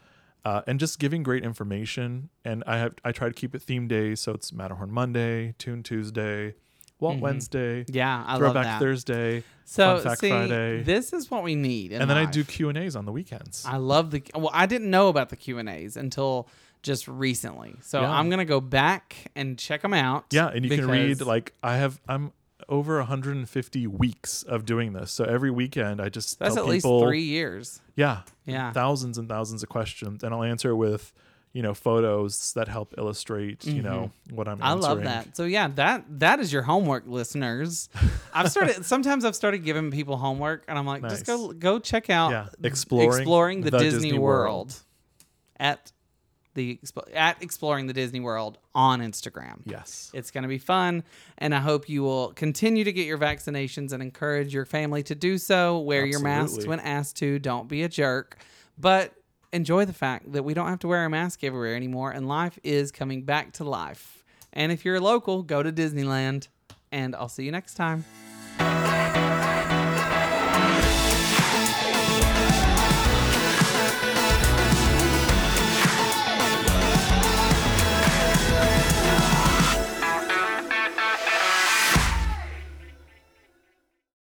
uh, and just giving great information. And I have I try to keep it theme days, so it's Matterhorn Monday, Toon Tuesday, Walt Wednesday, Mm-hmm. Yeah, I love Throwback that. Thursday, so Fun Fact see, Friday, this is what we need. and then I do Q and A's on the weekends. I love the well. I didn't know about the Q and A's until just recently, so Yeah. I'm gonna go back and check them out. Yeah, and you can read like I have I'm over 150 weeks of doing this. So every weekend I just That's at least three years. Yeah, Yeah. thousands and thousands of questions, and I'll answer with you know photos that help illustrate you know what I'm. Mm-hmm. I Answering. love that. So yeah, that that is your homework, listeners. [laughs] I've started. sometimes I've started giving people homework, and I'm like, just go go check out Yeah, exploring exploring the, the Disney, Disney World. World. at the at exploring the Disney World on Instagram. Yes. It's going to be fun, and I hope you will continue to get your vaccinations and encourage your family to do so. Wear your masks when asked to. Don't be a jerk, but enjoy the fact that we don't have to wear a mask everywhere anymore, and life is coming back to life. And if you're a local, go to Disneyland, and I'll see you next time.